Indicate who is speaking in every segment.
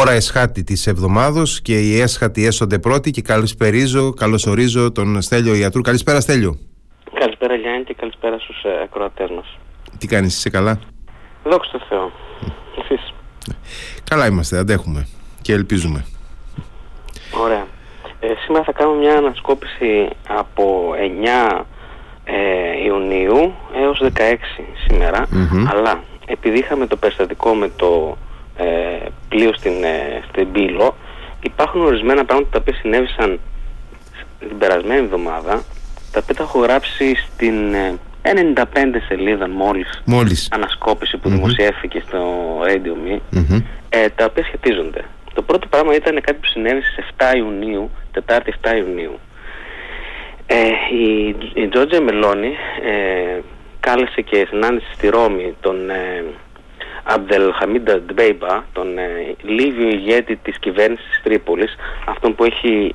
Speaker 1: ώρα εσχάτη της εβδομάδος και οι έσχατοι έσονται πρώτοι και καλησπερίζω, καλωσορίζω τον Στέλιο Ιατρού. Καλησπέρα Στέλιο.
Speaker 2: Καλησπέρα Γιάννη και καλησπέρα στους ε, ακροατές μας.
Speaker 1: Τι κάνεις, είσαι καλά;
Speaker 2: Δόξα τω Θεώ. Εσείς;
Speaker 1: Καλά είμαστε, αντέχουμε και ελπίζουμε.
Speaker 2: Ωραία. Ε, σήμερα θα κάνουμε μια ανασκόπηση από 9 ε, Ιουνίου έως 16 σημερα αλλά επειδή είχαμε το περιστατικό με το ε, πλοίο στην, ε, στην Πύλο υπάρχουν ορισμένα πράγματα τα οποία συνέβησαν την περασμένη εβδομάδα τα οποία τα έχω γράψει στην ε, 95 σελίδα μόλις,
Speaker 1: Μόλις.
Speaker 2: ανασκόπηση που δημοσιεύθηκε στο Radio Me ε, τα οποία σχετίζονται. Το πρώτο πράγμα ήταν κάτι που συνέβη στις 7 Ιουνίου, Τετάρτη 7 Ιουνίου. Ε, η, η Τζότζια Μελώνη ε, κάλεσε και συνάντησε στη Ρώμη τον ε, Αμπδελ Χαμίντα Ντμπέιμπα, τον ε, Λίβιο ηγέτη της κυβέρνησης της Τρίπολης, αυτόν που έχει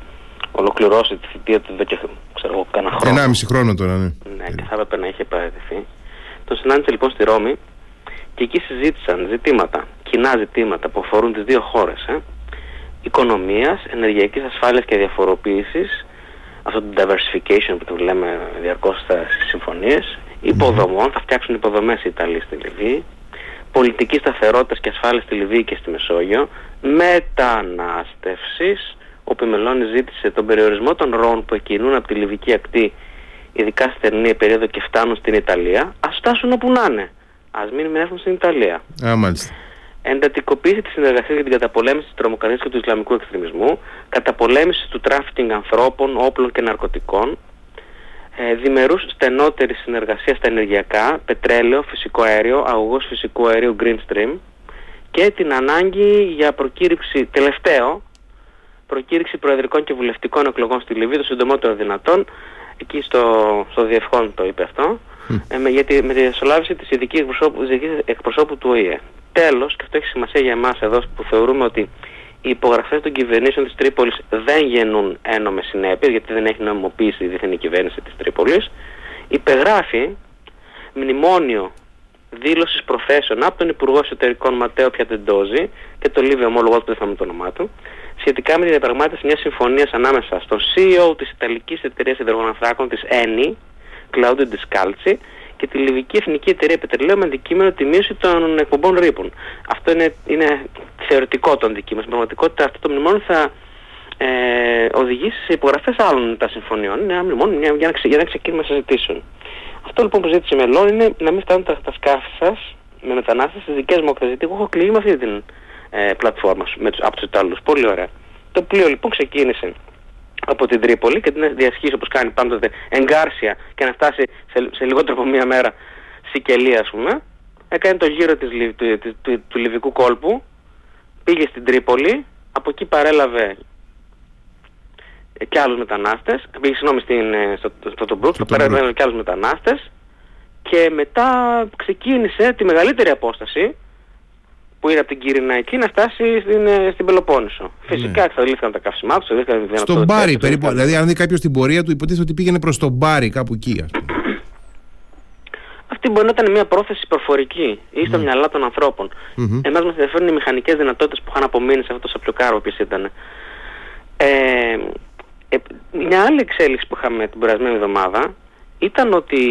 Speaker 2: ολοκληρώσει τη θητεία του εδώ και ξέρω εγώ κανένα χρόνο.
Speaker 1: 1,5 χρόνο τώρα, ναι.
Speaker 2: Ναι, και θα έπρεπε να είχε παραιτηθεί. Τον συνάντησε λοιπόν στη Ρώμη και εκεί συζήτησαν ζητήματα, κοινά ζητήματα που αφορούν τις δύο χώρες. Ε. Οικονομίας, ενεργειακής ασφάλειας και διαφοροποίησης, αυτό το diversification που το λέμε διαρκώς στις συμφωνίες, υποδομών, θα φτιάξουν υποδομές οι Ιταλοί στη Λιβύη, πολιτικής σταθερότητας και ασφάλειας στη Λιβύη και στη Μεσόγειο, μετανάστευσης, όπου η Μελώνη ζήτησε τον περιορισμό των ροών που εκκινούν από τη Λιβική ακτή, ειδικά στη θερινή περίοδο και φτάνουν στην Ιταλία, ας φτάσουν όπου να είναι. Ας μην μείνουν στην Ιταλία.
Speaker 1: Α, μάλιστα.
Speaker 2: Εντατικοποίηση της συνεργασίας για την καταπολέμηση της τρομοκρατίας και του Ισλαμικού εξτρεμισμού, καταπολέμηση του τράφικινγκ ανθρώπων, όπλων και ναρκωτικών, ε, διμερούς στενότερη συνεργασία στα ενεργειακά, πετρέλαιο, φυσικό αέριο, αγωγός φυσικού αερίου Green Stream και την ανάγκη για προκήρυξη, τελευταίο, προκήρυξη προεδρικών και βουλευτικών εκλογών στη Λιβύη το συντομότερο δυνατόν, εκεί στο, στο Διευχόν το είπε αυτό, ε, με, γιατί, με τη διασολάβηση της ειδικής εκπροσώπου, της ειδικής εκπροσώπου του ΟΗΕ. Τέλος, και αυτό έχει σημασία για εμάς εδώ που θεωρούμε ότι οι υπογραφές των κυβερνήσεων της Τρίπολης δεν γεννούν ένομες συνέπειες γιατί δεν έχει νομιμοποίηση η διεθνή κυβέρνηση της Τρίπολης. Υπεγράφει μνημόνιο δήλωσης προθέσεων από τον Υπουργό Εσωτερικών Ματέο Πιατεντόζη και το Λίβιο ομόλογο του δεν θα το όνομά του σχετικά με τη διαπραγμάτευση μιας συμφωνίας ανάμεσα στον CEO της Ιταλικής Εταιρείας Ιδρογοναθράκων της ENI Claudio Descalzi και τη Λιβική Εθνική Εταιρεία Πετρελαίου με αντικείμενο τη μείωση των εκπομπών ρήπων. Αυτό είναι, είναι θεωρητικό το αντικείμενο. Στην πραγματικότητα αυτό το μνημόνιο θα ε, οδηγήσει σε υπογραφές άλλων τα συμφωνιών. Είναι ένα μνημόνιο για, για, να, για να ξεκίνημα συζητήσεων. Αυτό λοιπόν που ζήτησε η Μελών είναι να μην φτάνουν τα, τα σκάφη σας με μετανάστες στις δικές μου ακτέ. Γιατί εγώ έχω κλείσει με αυτή την ε, πλατφόρμα με τους, από τους Ιταλούς. Πολύ ωραία. Το πλοίο λοιπόν ξεκίνησε από την Τρίπολη και την διασχίσει όπως κάνει πάντοτε εγκάρσια και να φτάσει σε, σε λιγότερο από μία μέρα Σικελία ας πούμε. Έκανε το γύρο της, του, του, του, του Λιβικού κόλπου πήγε στην Τρίπολη από εκεί παρέλαβε και άλλους μετανάστες πήγε συγγνώμη στην, στο, στο, στο Μπρούκ παρέλαβε και άλλους μετανάστες και μετά ξεκίνησε τη μεγαλύτερη απόσταση που είναι από την Κύρινα εκεί να φτάσει στην, ε, στην Πελοπόννησο. Φυσικά ναι. εξαντλήθηκαν τα καύσιμά τους,
Speaker 1: εξαντλήθηκαν Στον Μπάρι περίπου. Δηλαδή, αν δει κάποιος την πορεία του, υποτίθεται ότι πήγαινε προς τον Μπάρι, κάπου εκεί, ας πούμε.
Speaker 2: Αυτή μπορεί να ήταν μια πρόθεση προφορική ή στα mm. μυαλά των ανθρώπων. Mm-hmm. Εμάς μας ενδιαφέρουν οι μηχανικές δυνατότητες που είχαν απομείνει σε αυτό το σαπιοκάρο που ήταν. Ε, ε, μια άλλη εξέλιξη που είχαμε την περασμένη εβδομάδα ήταν ότι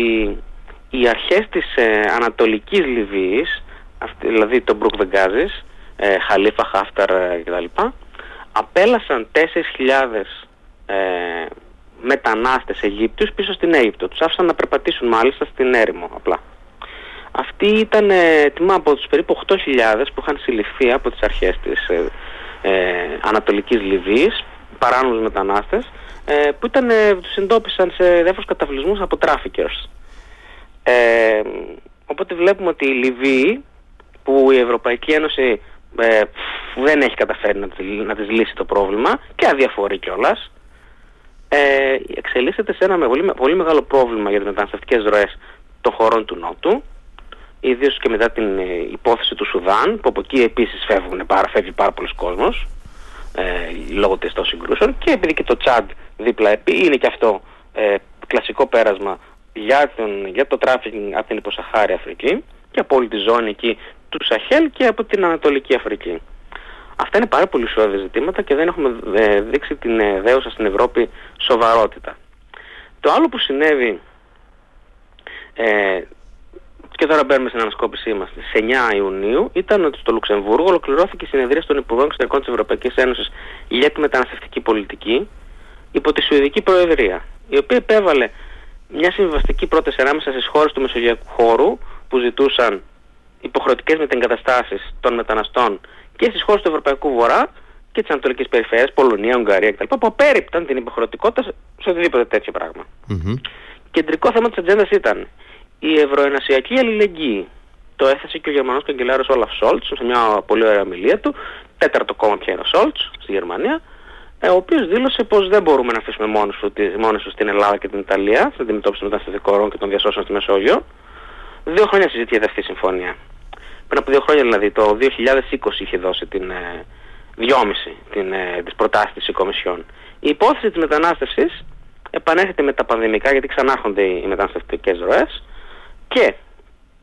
Speaker 2: οι αρχές της ε, Ανατολικής Λιβύης αυτή, δηλαδή το Μπρουκ Βεγγάζης, ε, Χαλίφα, Χάφταρ ε, κτλ. απέλασαν 4.000 ε, μετανάστες Αιγύπτιους πίσω στην Αίγυπτο. Τους άφησαν να περπατήσουν μάλιστα στην έρημο απλά. Αυτοί ήταν ε, τιμά από τους περίπου 8.000 που είχαν συλληφθεί από τις αρχές της ε, ε, Ανατολικής Λιβύης, παράνομους μετανάστες, ε, που ήταν, ε, τους εντόπισαν σε διάφορους καταβλισμούς από traffickers. Ε, οπότε βλέπουμε ότι η Λιβύη που η Ευρωπαϊκή Ένωση ε, δεν έχει καταφέρει να, να της λύσει το πρόβλημα και αδιαφορεί κιόλας. Ε, εξελίσσεται σε ένα πολύ, πολύ μεγάλο πρόβλημα για τις μεταναστευτικές ροές των χωρών του Νότου ιδίως και μετά την ε, υπόθεση του Σουδάν που από εκεί επίσης φεύγουν, πάρα, φεύγει πάρα πολλοί κόσμος ε, λόγω των συγκρούσεων και επειδή και το Τσάντ δίπλα επί είναι και αυτό ε, κλασικό πέρασμα για, τον, για το τράφικινγκ από την υποσαχάρη Αφρική και από όλη τη ζώνη εκεί του Σαχέλ και από την Ανατολική Αφρική. Αυτό Αυτά είναι πάρα πολύ ουσιώδη ζητήματα και δεν έχουμε ε, δείξει την ε, δέουσα στην Ευρώπη σοβαρότητα. Το άλλο που συνέβη ε, και τώρα μπαίνουμε στην ανασκόπησή μας στις 9 Ιουνίου ήταν ότι στο Λουξεμβούργο ολοκληρώθηκε η συνεδρία των Υπουργών Εξωτερικών της Ευρωπαϊκής Ένωσης για τη μεταναστευτική πολιτική υπό τη Σουηδική Προεδρία, η οποία επέβαλε μια συμβιβαστική πρόταση ανάμεσα στις χώρες του Μεσογειακού χώρου που ζητούσαν υποχρεωτικές μετεγκαταστάσεις των μεταναστών και στις χώρες του Ευρωπαϊκού Βορρά και της Ανατολικής Περιφέρειας, Πολωνία, Ουγγαρία κτλ. που απέρριπταν την υποχρεωτικότητα σε οτιδήποτε τέτοιο πράγμα. Mm-hmm. Κεντρικό θέμα της ατζέντας ήταν η ευρωενασιακή αλληλεγγύη. Το έθεσε και ο Γερμανός καγκελάριος Όλαφ Σόλτς σε μια πολύ ωραία ομιλία του, τέταρτο κόμμα πια είναι ο Σόλτς στη Γερμανία, ε, ο οποίος δήλωσε πως δεν μπορούμε να αφήσουμε μόνοι του στην Ελλάδα και την Ιταλία στην αντιμετώπιση των μεταναστευτικών και των διασώσεων στη Μεσόγειο. Δύο χρόνια συζητιέται αυτή η συμφωνία. Πριν από δύο χρόνια δηλαδή, το 2020 είχε δώσει την ε, δυόμιση την, ε, τις προτάσεις της Κομισιόν. Η υπόθεση της μετανάστευσης επανέρχεται με τα πανδημικά γιατί ξανάρχονται οι μεταναστευτικές ροές και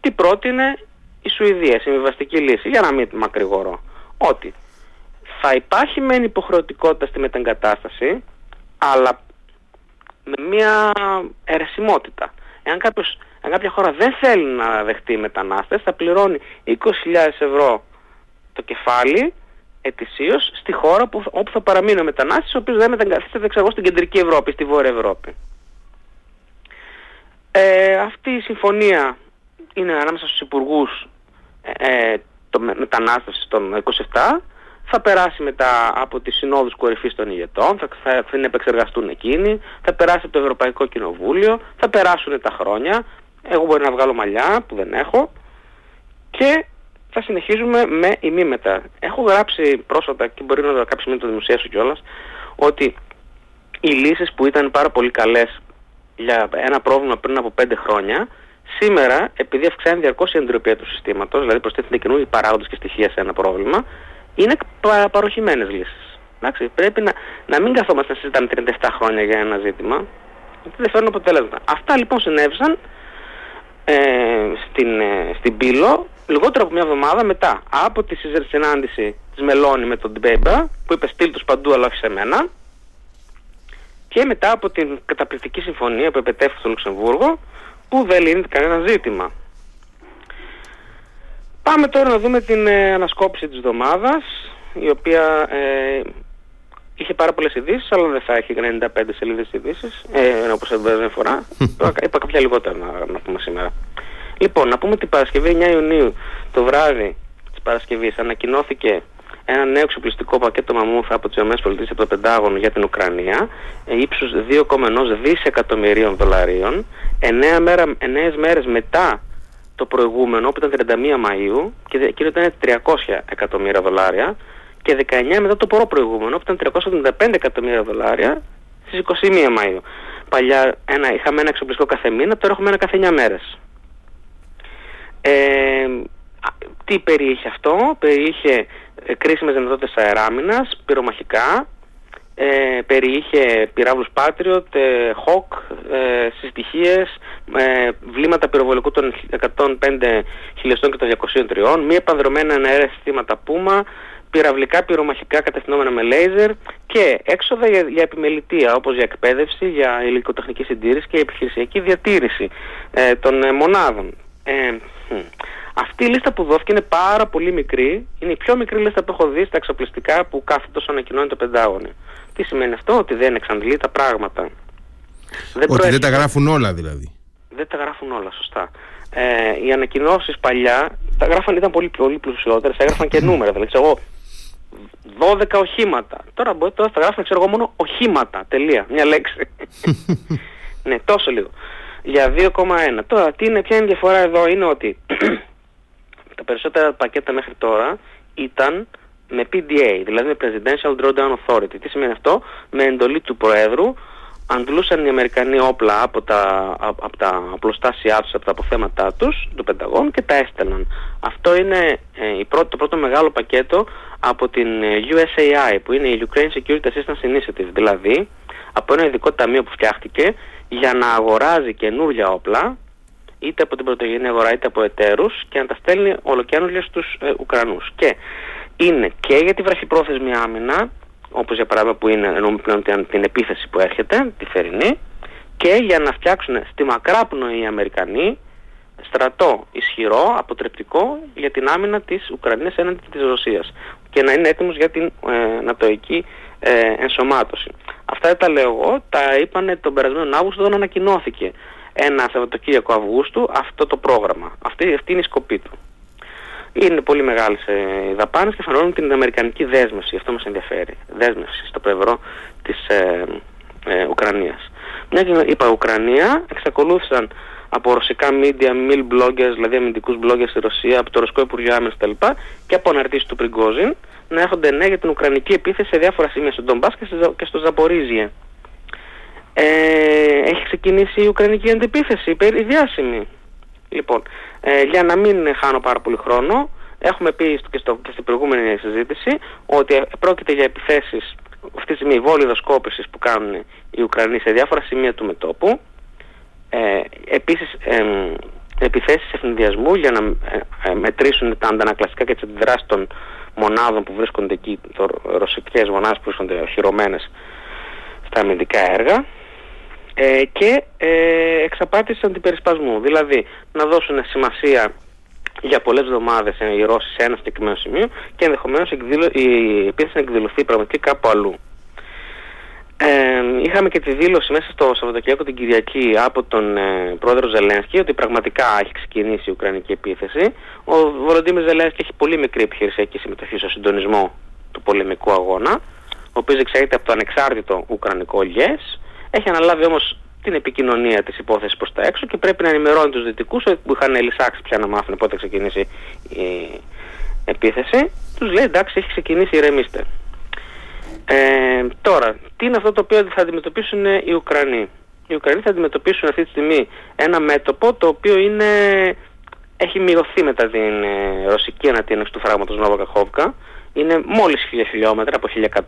Speaker 2: τι πρότεινε η Σουηδία, η συμβιβαστική λύση, για να μην μακρηγορώ, ότι θα υπάρχει μεν υποχρεωτικότητα στη μετεγκατάσταση, αλλά με μια αιρεσιμότητα. Εάν, κάποιος, εάν κάποια χώρα δεν θέλει να δεχτεί μετανάστες, θα πληρώνει 20.000 ευρώ το κεφάλι ετησίως στη χώρα που, όπου θα παραμείνει ο μετανάστης, ο οποίος δεν μετεγκαθίσταται ξέρω, στην κεντρική Ευρώπη, στη Βόρεια Ευρώπη. Ε, αυτή η συμφωνία είναι ανάμεσα στους υπουργούς ε, το μετανάστευσης των 27 θα περάσει μετά από τις συνόδους κορυφής των ηγετών, θα, θα, θα επεξεργαστούν εκείνοι, θα περάσει από το Ευρωπαϊκό Κοινοβούλιο, θα περάσουν τα χρόνια, εγώ μπορεί να βγάλω μαλλιά που δεν έχω και θα συνεχίζουμε με ημίμετα. Έχω γράψει πρόσφατα και μπορεί να το κάποια στιγμή το δημοσιάσω κιόλας ότι οι λύσεις που ήταν πάρα πολύ καλές για ένα πρόβλημα πριν από πέντε χρόνια, σήμερα επειδή αυξάνει διαρκώς η εντροπία του συστήματος, δηλαδή προσθέτουν καινούργιοι παράγοντες και στοιχεία σε ένα πρόβλημα, είναι πα, παροχημένες λύσεις. Πρέπει να, να μην καθόμαστε να συζητάμε 37 χρόνια για ένα ζήτημα, γιατί δεν φέρνουν αποτέλεσμα. Αυτά λοιπόν συνέβησαν ε, στην, ε, στην Πύλο λιγότερο από μια εβδομάδα μετά από τη συνάντηση της Μελώνη με τον Ντμπέμπα που είπε στείλ τους παντού αλλά όχι σε μένα και μετά από την καταπληκτική συμφωνία που επετέφθη στο Λουξεμβούργο που δεν λύνεται κανένα ζήτημα. Πάμε τώρα να δούμε την ε, ανασκόπηση της εβδομάδας η οποία ε, είχε πάρα πολλές ειδήσεις, αλλά δεν θα έχει 95 σελίδες ειδήσεις, ε, όπως την φορά. Είπα κάποια λιγότερα να, να πούμε σήμερα. Λοιπόν, να πούμε ότι την Παρασκευή 9 Ιουνίου το βράδυ της Παρασκευής ανακοινώθηκε ένα νέο εξοπλιστικό πακέτο μαμούθα από τις ΗΠΑ από το Πεντάγωνο για την Ουκρανία ε, ύψους 2,1 δισεκατομμυρίων δολαρίων 9, μέρα, 9 μέρες μετά το προηγούμενο που ήταν 31 Μαΐου και εκείνο ήταν 300 εκατομμύρια δολάρια και 19 μετά το προ προηγούμενο που ήταν 375 εκατομμύρια δολάρια στις 21 Μαΐου. Παλιά ένα, είχαμε ένα εξοπλιστικό κάθε μήνα, τώρα έχουμε ένα κάθε 9 μέρες. Ε, τι περιείχε αυτό, περιείχε ε, κρίσιμες δυνατότητες αεράμινας, πυρομαχικά, ε, περιείχε πυράβλους Patriot, ε, Hawk, ε, συστοιχίες, ε, βλήματα πυροβολικού των 105 χιλιοστών και των 203, μη επανδρομένα αέρα συστήματα Puma, πυραυλικά πυρομαχικά κατευθυνόμενα με λέιζερ και έξοδα για, για επιμελητία όπως για εκπαίδευση, για υλικοτεχνική συντήρηση και επιχειρησιακή διατήρηση ε, των ε, μονάδων. Ε, αυτή η λίστα που δόθηκε είναι πάρα πολύ μικρή. Είναι η πιο μικρή λίστα που έχω δει στα εξοπλιστικά που κάθε τόσο ανακοινώνει το Πεντάγωνο. Τι σημαίνει αυτό, ότι δεν εξαντλεί τα πράγματα.
Speaker 1: Δεν ότι δεν τα γράφουν όλα δηλαδή.
Speaker 2: Δεν τα γράφουν όλα, σωστά. Ε, οι ανακοινώσεις παλιά τα γράφαν, ήταν πολύ, πολύ πλουσιότερες, έγραφαν και νούμερα. Δηλαδή, ξέρω εγώ, 12 οχήματα. Τώρα, μπορεί, τώρα θα γράφουν, ξέρω εγώ, μόνο οχήματα. Τελεία. Μια λέξη. ναι, τόσο λίγο για 2,1. Τώρα, τι είναι, ποια είναι η διαφορά εδώ είναι ότι τα περισσότερα πακέτα μέχρι τώρα ήταν με PDA, δηλαδή με Presidential Drawdown Authority. Τι σημαίνει αυτό; Με εντολή του Προέδρου αντλούσαν οι Αμερικανοί όπλα από τα, από τα απλοστάσια τους, από τα αποθέματά τους, του Πενταγών και τα έστελναν. Αυτό είναι ε, η πρώτη, το πρώτο μεγάλο πακέτο από την ε, USAI που είναι η Ukraine Security Assistance Initiative, δηλαδή από ένα ειδικό ταμείο που φτιάχτηκε για να αγοράζει καινούργια όπλα είτε από την πρωτογενή αγορά είτε από εταίρους και να τα στέλνει ολοκένουργια στους ε, Ουκρανούς. Και είναι και για τη βραχυπρόθεσμη άμυνα, όπως για παράδειγμα που είναι εννοούμε πλέον την επίθεση που έρχεται, τη θερινή, και για να φτιάξουν στη μακράπνοη οι Αμερικανοί στρατό ισχυρό, αποτρεπτικό για την άμυνα της Ουκρανίας έναντι της Ρωσίας και να είναι έτοιμος για την ε, νατοική ε, ενσωμάτωση. Αυτά τα λέω εγώ, τα είπαν τον περασμένο Αύγουστο όταν ανακοινώθηκε ένα Σαββατοκύριακο Αυγούστου αυτό το πρόγραμμα. Αυτή, αυτή είναι η σκοπή του. Είναι πολύ μεγάλες οι δαπάνες και φανερώνουν την αμερικανική δέσμευση. Αυτό μας ενδιαφέρει. Δέσμευση στο πλευρό της ε, ε, Ουκρανίας. Μια και είπα Ουκρανία, εξακολούθησαν από ρωσικά media, mil bloggers, δηλαδή αμυντικούς bloggers στη Ρωσία, από το Ρωσικό Υπουργείο Άμυνας κτλ. και από αναρτήσεις του Πριγκόζιν να έρχονται νέα για την Ουκρανική επίθεση σε διάφορα σημεία στον Ντομπά και στο Ζαπορίζιε. Ε, έχει ξεκινήσει η Ουκρανική αντιπίθεση, η διάσημη. Λοιπόν, ε, για να μην χάνω πάρα πολύ χρόνο, έχουμε πει και, στο, και στην προηγούμενη συζήτηση ότι πρόκειται για επιθέσεις αυτή τη στιγμή βόλοι σκόπησης που κάνουν οι Ουκρανοί σε διάφορα σημεία του μετόπου. Ε, επίσης ε, επιθέσεις ευνηδιασμού για να ε, ε, μετρήσουν τα αντανακλαστικά και τις αντιδράσεις των μονάδων που βρίσκονται εκεί, το, ρωσικές μονάδες που βρίσκονται οχυρωμένες στα αμυντικά έργα ε, και ε, εξαπάτηση αντιπερισπασμού. Δηλαδή να δώσουν σημασία για πολλές εβδομάδες οι Ρώσοι σε ένα συγκεκριμένο σημείο και ενδεχομένως η επίθεση να εκδηλωθεί πραγματικά κάπου αλλού. Ε, είχαμε και τη δήλωση μέσα στο Σαββατοκύριακο την Κυριακή από τον ε, πρόεδρο Ζελένσκι ότι πραγματικά έχει ξεκινήσει η Ουκρανική επίθεση. Ο Βολοντίμιρ Ζελένσκι έχει πολύ μικρή επιχειρησιακή συμμετοχή στο συντονισμό του πολεμικού αγώνα, ο οποίος εξάγεται από το ανεξάρτητο Ουκρανικό ΓΕΣ. Έχει αναλάβει όμως την επικοινωνία της υπόθεσης προς τα έξω και πρέπει να ενημερώνει τους δυτικούς που είχαν λησάξει πια να μάθουν πότε ξεκινήσει η επίθεση. Τους λέει εντάξει έχει ξεκινήσει ηρεμήστε. Ε, τώρα, τι είναι αυτό το οποίο θα αντιμετωπίσουν οι Ουκρανοί; Οι Ουκρανοί θα αντιμετωπίσουν αυτή τη στιγμή ένα μέτωπο το οποίο είναι, έχει μειωθεί μετά την ε, ρωσική ανατείναξη του φράγματος Νόβα Καχόβκα. Είναι μόλις 1000 χιλιόμετρα από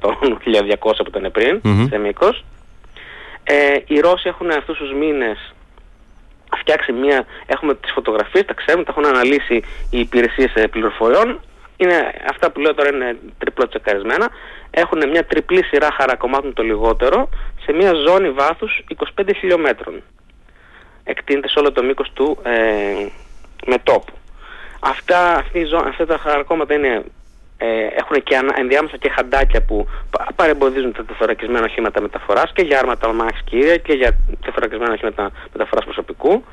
Speaker 2: 1100-1200 που ήταν πριν mm-hmm. σε μήκος. Ε, οι Ρώσοι έχουν αυτούς τους μήνες φτιάξει μια, έχουμε τις φωτογραφίες, τα ξέρουμε, τα έχουν αναλύσει οι υπηρεσίες ε, πληροφοριών. Είναι, αυτά που λέω τώρα είναι τριπλό τσεκαρισμένα. Έχουν μια τριπλή σειρά χαρακομμάτων το λιγότερο σε μια ζώνη βάθους 25 χιλιόμετρων. Εκτείνεται σε όλο το μήκος του ε, μετόπου. Αυτά, αυτή αυτά τα χαρακόμματα είναι ε, έχουν και ενδιάμεσα και χαντάκια που παρεμποδίζουν τα τεθωρακισμένα οχήματα μεταφοράς και για άρματα μάχης κύρια και για τεθωρακισμένα οχήματα μεταφοράς προσωπικού.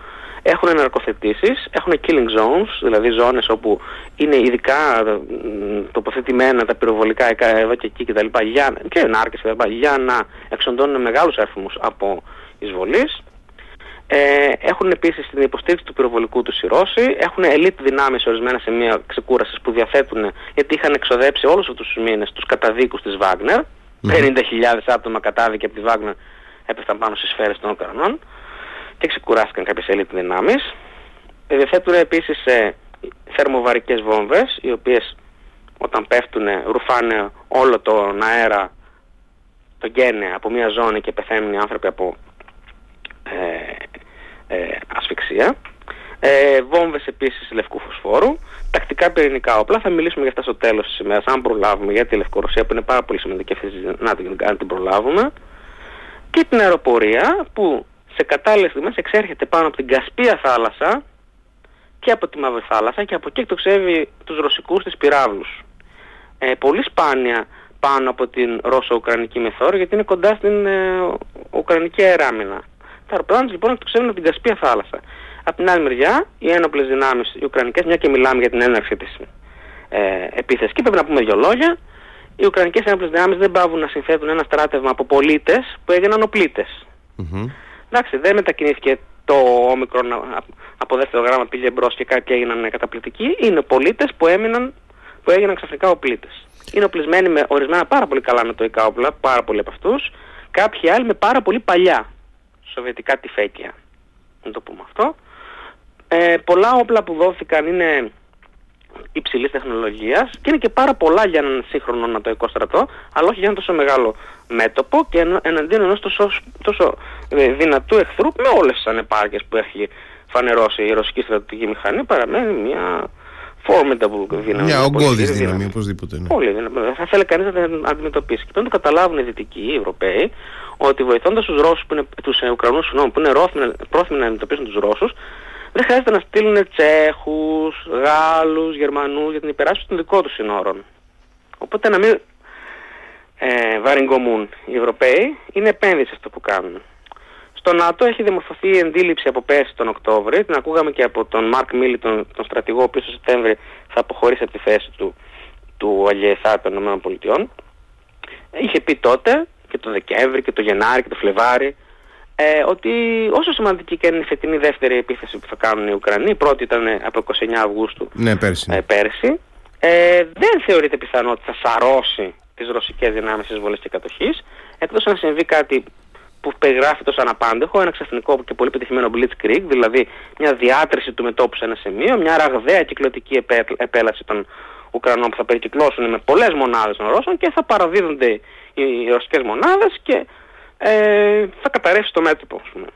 Speaker 2: Έχουν ναρκοθετήσεις, έχουν killing zones, δηλαδή ζώνες όπου είναι ειδικά τοποθετημένα τα πυροβολικά εδώ και εκεί κτλ. Για, και νάρκες κτλ. για να εξοντώνουν μεγάλους αριθμούς από εισβολής. Ε, έχουν επίσης την υποστήριξη του πυροβολικού τους οι Ρώσοι, έχουν ελίτ δυνάμεις ορισμένα σημεία ξεκούρασης που διαθέτουν γιατί είχαν εξοδέψει όλους αυτούς τους μήνες τους καταδίκους της Βάγνερ. 50.000 άτομα κατάδικοι από τη Βάγνερ έπεφταν πάνω στις σφαίρες των Ουκρανών και ξεκουράστηκαν κάποιες ελίτ δυνάμεις. Ε, διαθέτουν επίσης ε, θερμοβαρικές βόμβες οι οποίες όταν πέφτουν ρουφάνε όλο τον αέρα, το γένε από μια ζώνη και πεθαίνουν οι άνθρωποι από ε, ε, ασφυξία. Ε, βόμβες επίσης λευκού φωσφόρου. Τακτικά πυρηνικά όπλα. Θα μιλήσουμε για αυτά στο τέλος της ημέρας, αν προλάβουμε για τη Λευκορωσία που είναι πάρα πολύ σημαντική αυτή να την, να την προλάβουμε. Και την αεροπορία που σε κατάλληλες στιγμές εξέρχεται πάνω από την Κασπία θάλασσα και από τη Μαύρη θάλασσα και από εκεί εκτοξεύει τους ρωσικούς της πυράβλους. Ε, πολύ σπάνια πάνω από την Ρώσο-Ουκρανική μεθόριο γιατί είναι κοντά στην ε, Ουκρανική αεράμινα. Τα αεροπλάνα λοιπόν εκτοξεύουν από την Κασπία θάλασσα. Από την άλλη μεριά, οι ένοπλες δυνάμεις, οι Ουκρανικές, μια και μιλάμε για την έναρξη της ε, επίθεσης, και πρέπει να πούμε δύο λόγια. Οι Ουκρανικές ένοπλες δυνάμεις δεν πάβουν να συνθέτουν ένα στράτευμα από πολίτες που έγιναν οπλίτες. Mm-hmm. Εντάξει, δεν μετακινήθηκε το όμικρο από δεύτερο γράμμα πήγε μπρος και κάποιοι έγιναν καταπληκτικοί. Είναι πολίτες που, έμειναν, που έγιναν ξαφνικά οπλίτες. Είναι οπλισμένοι με ορισμένα πάρα πολύ καλά νοτοϊκά όπλα, πάρα πολλοί από αυτούς. Κάποιοι άλλοι με πάρα πολύ παλιά σοβιετικά τυφέκια. Να το πούμε αυτό. Ε, πολλά όπλα που δόθηκαν είναι υψηλής τεχνολογίας και είναι και πάρα πολλά για έναν σύγχρονο νατοϊκό στρατό, αλλά όχι για ένα τόσο μεγάλο μέτωπο και εναντίον ενός τόσο, τόσο ε, δυνατού εχθρού με όλες τις ανεπάρκειες που έχει φανερώσει η ρωσική στρατιωτική μηχανή παραμένει μια formidable δύναμη.
Speaker 1: Μια ογκώδης δύναμη, οπωσδήποτε. Ναι.
Speaker 2: Πολύ δύναμη. Θα θέλει κανείς να την αντιμετωπίσει. Και πρέπει να το καταλάβουν οι Δυτικοί, οι Ευρωπαίοι, ότι βοηθώντας τους Ρώσους, τους ε, Ουκρανούς, που είναι πρόθυμοι να αντιμετωπίσουν τους Ρώσους, δεν χρειάζεται να στείλουν Τσέχους, Γάλλους, Γερμανούς για την υπεράσπιση των δικών τους συνόρων. Οπότε να μην ε, βαριγκομούν οι Ευρωπαίοι, είναι επένδυση αυτό που κάνουν. Στο ΝΑΤΟ έχει δημορφωθεί η εντήληψη από πέρσι τον Οκτώβρη. Την ακούγαμε και από τον Μαρκ Μίλι, τον, τον στρατηγό, ο οποίος το Σεπτέμβρη θα αποχωρήσει από τη θέση του του ΑΓΕΘΑ των ΗΠΑ. Είχε πει τότε και το Δεκέμβρη και το Γενάρη και το Φλεβάρι ε, ότι όσο σημαντική και είναι η φετινή δεύτερη επίθεση που θα κάνουν οι Ουκρανοί, η πρώτη ήταν από 29 Αυγούστου
Speaker 1: ναι, πέρσι,
Speaker 2: ε, πέρσι ε, δεν θεωρείται πιθανό ότι θα σαρώσει τις ρωσικές δυνάμεις εισβολής και κατοχής εκτός αν συμβεί κάτι που περιγράφει τόσο αναπάντεχο, ένα ξαφνικό και πολύ πετυχημένο blitzkrieg, δηλαδή μια διάτρηση του μετόπου σε ένα σημείο, μια ραγδαία κυκλωτική επέλαση των Ουκρανών που θα περικυκλώσουν με πολλές μονάδες των Ρώσων και θα παραδίδονται οι ρωσικές μονάδες και ε, θα καταρρεύσει το μέτωπο, ας πούμε.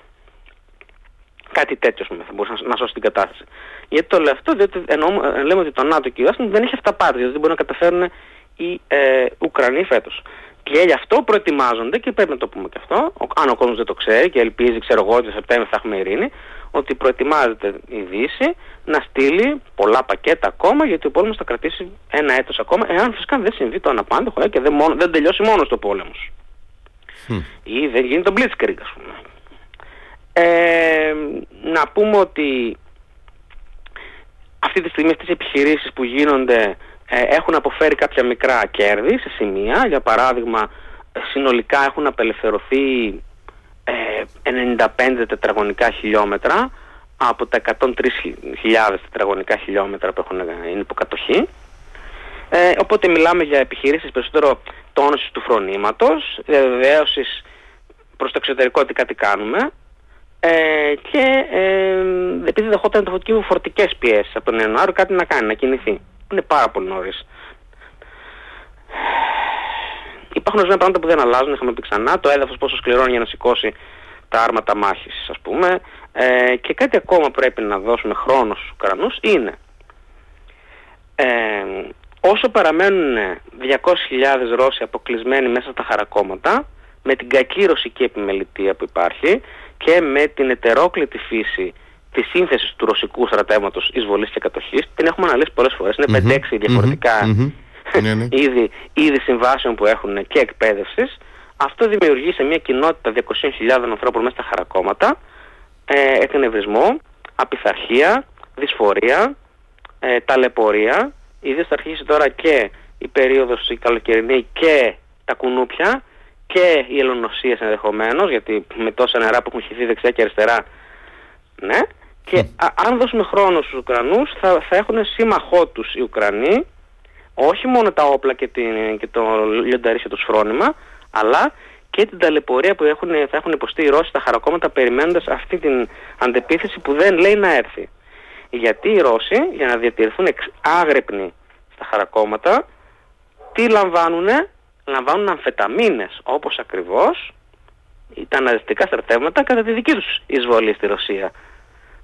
Speaker 2: Κάτι τέτοιο πούμε, θα μπορούσε να, σώσει την κατάσταση. Γιατί το λέω αυτό, διότι εννοώ, ε, λέμε ότι το ΝΑΤΟ και η Ουάσιγκτον δεν έχει αυταπάτη, διότι δεν μπορούν να καταφέρουν οι ε, Ουκρανοί φέτος. Και γι' αυτό προετοιμάζονται και πρέπει να το πούμε και αυτό, αν ο κόσμος δεν το ξέρει και ελπίζει, ξέρω εγώ, ότι το Σεπτέμβριο θα έχουμε ειρήνη, ότι προετοιμάζεται η Δύση να στείλει πολλά πακέτα ακόμα γιατί ο πόλεμος θα κρατήσει ένα έτος ακόμα, εάν φυσικά δεν συμβεί το αναπάντεχο ε, και δεν, μόνο, δεν τελειώσει μόνος το πόλεμος. Ή δεν γίνει το Blitzkrieg, ας πούμε. Ε, να πούμε ότι αυτή τη στιγμή στις επιχειρήσεις που γίνονται ε, έχουν αποφέρει κάποια μικρά κέρδη σε σημεία. Για παράδειγμα, συνολικά έχουν απελευθερωθεί ε, 95 τετραγωνικά χιλιόμετρα από τα 103.000 τετραγωνικά χιλιόμετρα που έχουν, είναι υποκατοχή. Ε, οπότε μιλάμε για επιχειρήσεις περισσότερο τόνωσης του φρονήματος, διαβεβαίωσης προς το εξωτερικό ότι κάτι κάνουμε ε, και ε, επειδή δεχόταν το φωτική φορτικές πιέσεις από τον Ιανουάριο κάτι να κάνει, να κινηθεί είναι πάρα πολύ νωρίς. Υπάρχουν ορισμένα πράγματα που δεν αλλάζουν, είχαμε πει ξανά. Το έδαφος πόσο σκληρώνει για να σηκώσει τα άρματα μάχης, ας πούμε. Ε, και κάτι ακόμα πρέπει να δώσουμε χρόνο στους Ουκρανούς είναι ε, όσο παραμένουν 200.000 Ρώσοι αποκλεισμένοι μέσα στα χαρακόμματα με την κακή ρωσική επιμελητία που υπάρχει και με την ετερόκλητη φύση τη σύνθεση του ρωσικού στρατεύματος εισβολής και κατοχής την έχουμε αναλύσει πολλές φορές. Είναι 5-6 διαφορετικά ναι, ναι. είδη, είδη συμβάσεων που έχουν και εκπαίδευσης. Αυτό δημιουργεί σε μια κοινότητα 200.000 ανθρώπων μέσα στα χαρακόμματα ε, εκνευρισμό, απειθαρχία, δυσφορία, ε, ταλαιπωρία. Ιδίως θα αρχίσει τώρα και η περίοδος η καλοκαιρινή και τα κουνούπια και οι ελονοσίες ενδεχομένως, γιατί με τόσα νερά που έχουν χυθεί δεξιά και αριστερά ναι, και αν δώσουμε χρόνο στους Ουκρανούς θα, θα έχουν σύμμαχό τους οι Ουκρανοί όχι μόνο τα όπλα και, την, και το λιονταρίσιο του φρόνημα αλλά και την ταλαιπωρία που έχουν, θα έχουν υποστεί οι Ρώσοι στα χαρακόμματα περιμένοντας αυτή την αντεπίθεση που δεν λέει να έρθει. Γιατί οι Ρώσοι για να διατηρηθούν εξ, άγρυπνοι στα χαρακόμματα τι λαμβάνουνε, λαμβάνουν αμφεταμίνες όπως ακριβώς τα αναζητικά στρατεύματα κατά τη δική τους εισβολή στη Ρωσία.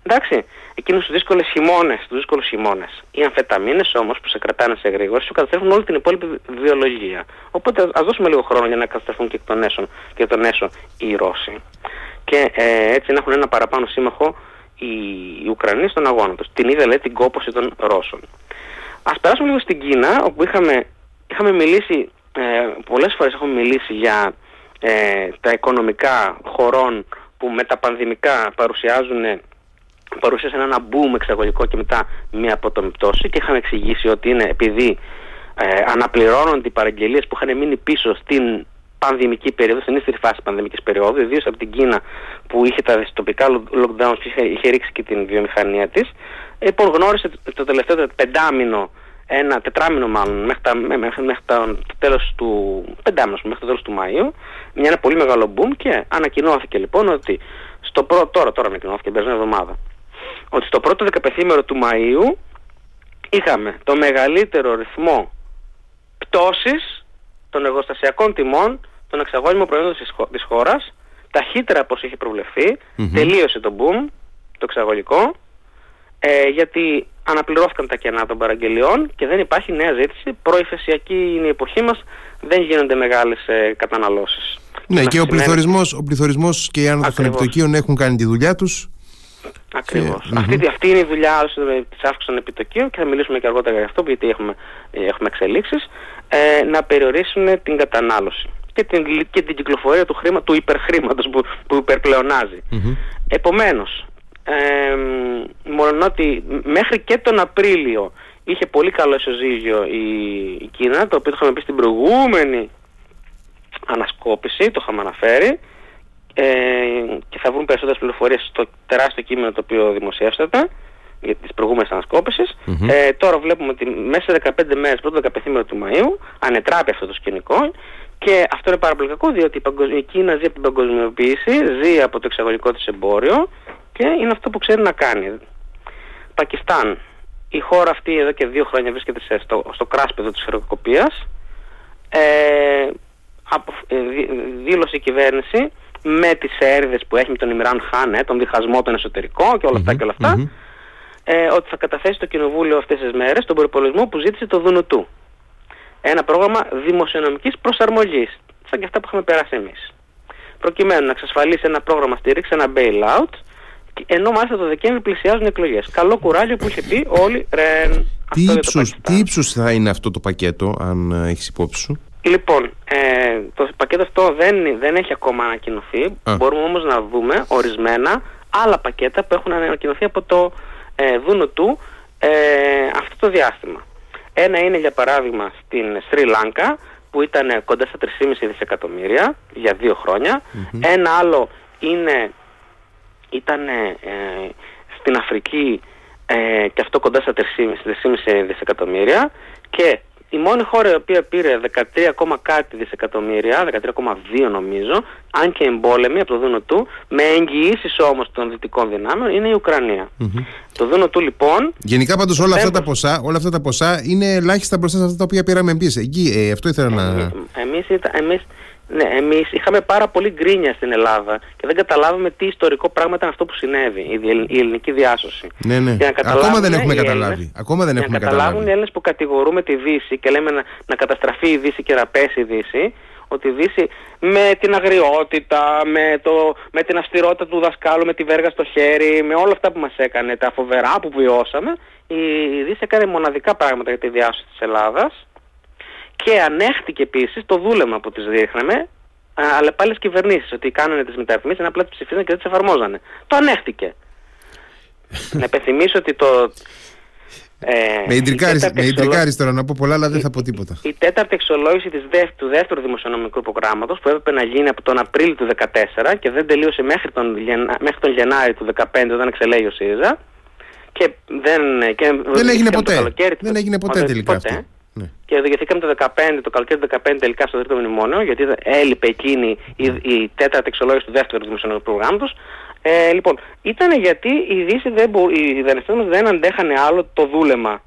Speaker 2: Εντάξει, εκείνους τους δύσκολες χειμώνες, τους δύσκολους χειμώνες. Οι αμφεταμίνες όμως που σε κρατάνε σε γρήγορα σου καταστρέφουν όλη την υπόλοιπη βιολογία. Οπότε ας δώσουμε λίγο χρόνο για να καταστρέφουν και τον έσω, και τον έσω οι Ρώσοι. Και ε, έτσι να έχουν ένα παραπάνω σύμμαχο οι, οι Ουκρανοί στον αγώνα τους. Την είδα λέει την κόπωση των Ρώσων. Ας περάσουμε λίγο στην Κίνα όπου είχαμε, είχαμε μιλήσει, ε, πολλές φορές έχουμε μιλήσει για ε, τα οικονομικά χωρών που μεταπανδημικά παρουσιάζουν παρουσίασαν ένα boom εξαγωγικό και μετά μια αποτομή πτώση και είχαμε εξηγήσει ότι είναι επειδή ε, αναπληρώνονται οι παραγγελίες που είχαν μείνει πίσω στην πανδημική περίοδο, στην ύστερη φάση πανδημικής περίοδου, ιδίως από την Κίνα που είχε τα τοπικά lockdowns και είχε, είχε ρίξει και την βιομηχανία της, λοιπόν γνώρισε το τελευταίο πεντάμινο ένα τετράμινο μάλλον μέχρι, τα, μέχρι, μέχρι το τέλος του πεντάμινο μέχρι το τέλος του Μαΐου μια ένα πολύ μεγάλο boom και ανακοινώθηκε λοιπόν ότι στο πρώτο, τώρα, τώρα ανακοινώθηκε την περσμένη εβδομάδα ότι στο πρώτο δεκαπεθήμερο του Μαΐου είχαμε το μεγαλύτερο ρυθμό πτώσης των εργοστασιακών τιμών των εξαγώνιμων προϊόντων της χώρας ταχύτερα από όσο είχε προβλεφθεί, τελείωσε το boom, το εξαγωγικό ε, γιατί αναπληρώθηκαν τα κενά των παραγγελιών και δεν υπάρχει νέα ζήτηση. Προϋφεσιακή είναι η εποχή μας, δεν γίνονται μεγάλες ε, καταναλώσεις.
Speaker 1: Ναι, και ο πληθωρισμός, ο πληθωρισμός και οι άνοδος των επιτοκίων έχουν κάνει τη δουλειά τους.
Speaker 2: Ακριβώς. Αυτή, αυτή είναι η δουλειά της αύξησης των επιτοκίων και θα μιλήσουμε και αργότερα για αυτό γιατί έχουμε, έχουμε εξελίξεις ε, να περιορίσουν την κατανάλωση και την, και την κυκλοφορία του, χρήμα, του υπερχρήματος που, που υπερπλεονάζει. Mm-hmm. Επομένως, ε, μόνο ότι μέχρι και τον Απρίλιο είχε πολύ καλό ισοζύγιο η, η Κίνα, το οποίο το είχαμε πει στην προηγούμενη ανασκόπηση, το είχαμε αναφέρει, ε, και θα βρουν περισσότερες πληροφορίες στο τεράστιο κείμενο το οποίο δημοσιεύσατε για τις προηγούμενες Ε, τώρα βλέπουμε ότι μέσα σε 15 μέρες, πρώτο 15 του Μαΐου, ανετράπει αυτό το σκηνικό και αυτό είναι πάρα πολύ κακό διότι η Κίνα ζει από την παγκοσμιοποίηση, ζει από το εξαγωγικό της εμπόριο και είναι αυτό που ξέρει να κάνει. Πακιστάν. Η χώρα αυτή εδώ και δύο χρόνια βρίσκεται στο, στο κράσπεδο της χρεοκοπίας. Ε, απο, ε, δήλωσε η κυβέρνηση με τις έρηδες που έχει με τον Ιμράν Χάν, ε, τον διχασμό τον εσωτερικό και όλα αυτά και όλα αυτά, ε, ότι θα καταθέσει το κοινοβούλιο αυτές τις μέρες τον προπολογισμό που ζήτησε το Δούνο του. Ένα πρόγραμμα δημοσιονομικής προσαρμογής, σαν και αυτά που έχουμε περάσει εμείς. Προκειμένου να εξασφαλίσει ένα πρόγραμμα στήριξη, ένα bailout, ενώ μάλιστα το Δεκέμβρη πλησιάζουν εκλογές. Καλό κουράγιο που είχε πει όλοι ρεν.
Speaker 1: Τι ύψους, τι ύψους θα είναι αυτό το πακέτο, αν ε, έχεις υπόψη σου;
Speaker 2: Λοιπόν, ε, το πακέτο αυτό δεν, δεν έχει ακόμα ανακοινωθεί. Μπορούμε όμως να δούμε ορισμένα άλλα πακέτα που έχουν ανακοινωθεί από το ε, Δούνο του ε, αυτό το διάστημα. Ένα είναι για παράδειγμα στην Σρι Λάνκα που ήταν κοντά στα 3,5 δισεκατομμύρια για δύο Ένα άλλο είναι, ήταν ε, στην Αφρική ε, και αυτό κοντά στα 3,5 δισεκατομμύρια και η μόνη χώρα η οποία πήρε 13, κάτι δισεκατομμύρια, 13,2 νομίζω, αν και εμπόλεμη από το Δούνο του, με εγγυήσεις όμως των δυτικών δυνάμεων, είναι η ουκρανια Το Δούνο του λοιπόν...
Speaker 1: Γενικά πάντως όλα, αυτά τα ποσά, όλα αυτά τα ποσά είναι ελάχιστα μπροστά σε αυτά τα οποία πήραμε εμείς. Εκεί, ε, αυτό ήθελα να...
Speaker 2: Ε, εμείς, εμείς, ναι, εμείς είχαμε πάρα πολύ γκρίνια στην Ελλάδα και δεν καταλάβαμε τι ιστορικό πράγμα ήταν αυτό που συνέβη, η ελληνική διάσωση.
Speaker 1: Ναι, ναι. Ακόμα δεν έχουμε καταλάβει. Ακόμα δεν έχουμε
Speaker 2: να καταλάβουν οι Έλληνες που κατηγορούμε τη Δύση και λέμε να, να καταστραφεί η Δύση και να πέσει η Δύση, ότι η Δύση με την αγριότητα, με, το, με την αυστηρότητα του δασκάλου, με τη βέργα στο χέρι, με όλα αυτά που μας έκανε, τα φοβερά που βιώσαμε, η Δύση έκανε μοναδικά πράγματα για τη διάσωση της Ελλάδας και ανέχτηκε επίσης το δούλεμα που τις δείχναμε, αλλά πάλι στις κυβερνήσεις, ότι κάνανε τις μεταρρυθμίσεις, απλά τις ψηφίζανε και δεν τις εφαρμόζανε. Το ανέχτηκε. να υπενθυμίσω ότι το...
Speaker 1: Ε, με ιντρικάρεις τώρα να πω πολλά, αλλά δεν θα πω τίποτα.
Speaker 2: Η, τέταρτη εξολόγηση της του δεύτερου δημοσιονομικού προγράμματος που έπρεπε να γίνει από τον Απρίλιο του 2014 και δεν τελείωσε μέχρι τον, μέχρι τον Γενάρη του 2015 όταν εξελέγει ο ΣΥΡΙΖΑ και δεν, και
Speaker 1: δεν έγινε ποτέ. δεν έγινε ποτέ τελικά αυτό.
Speaker 2: Ναι. Και οδηγηθήκαμε το 15, το καλοκαίρι του 2015 τελικά στο τρίτο μνημόνιο, γιατί έλειπε εκείνη η, η τέταρτη εξολόγηση του δεύτερου δημοσιονομικού προγράμματος. Ε, λοιπόν, ήταν γιατί οι Δύση δεν, οι μα δεν αντέχανε άλλο το δούλεμα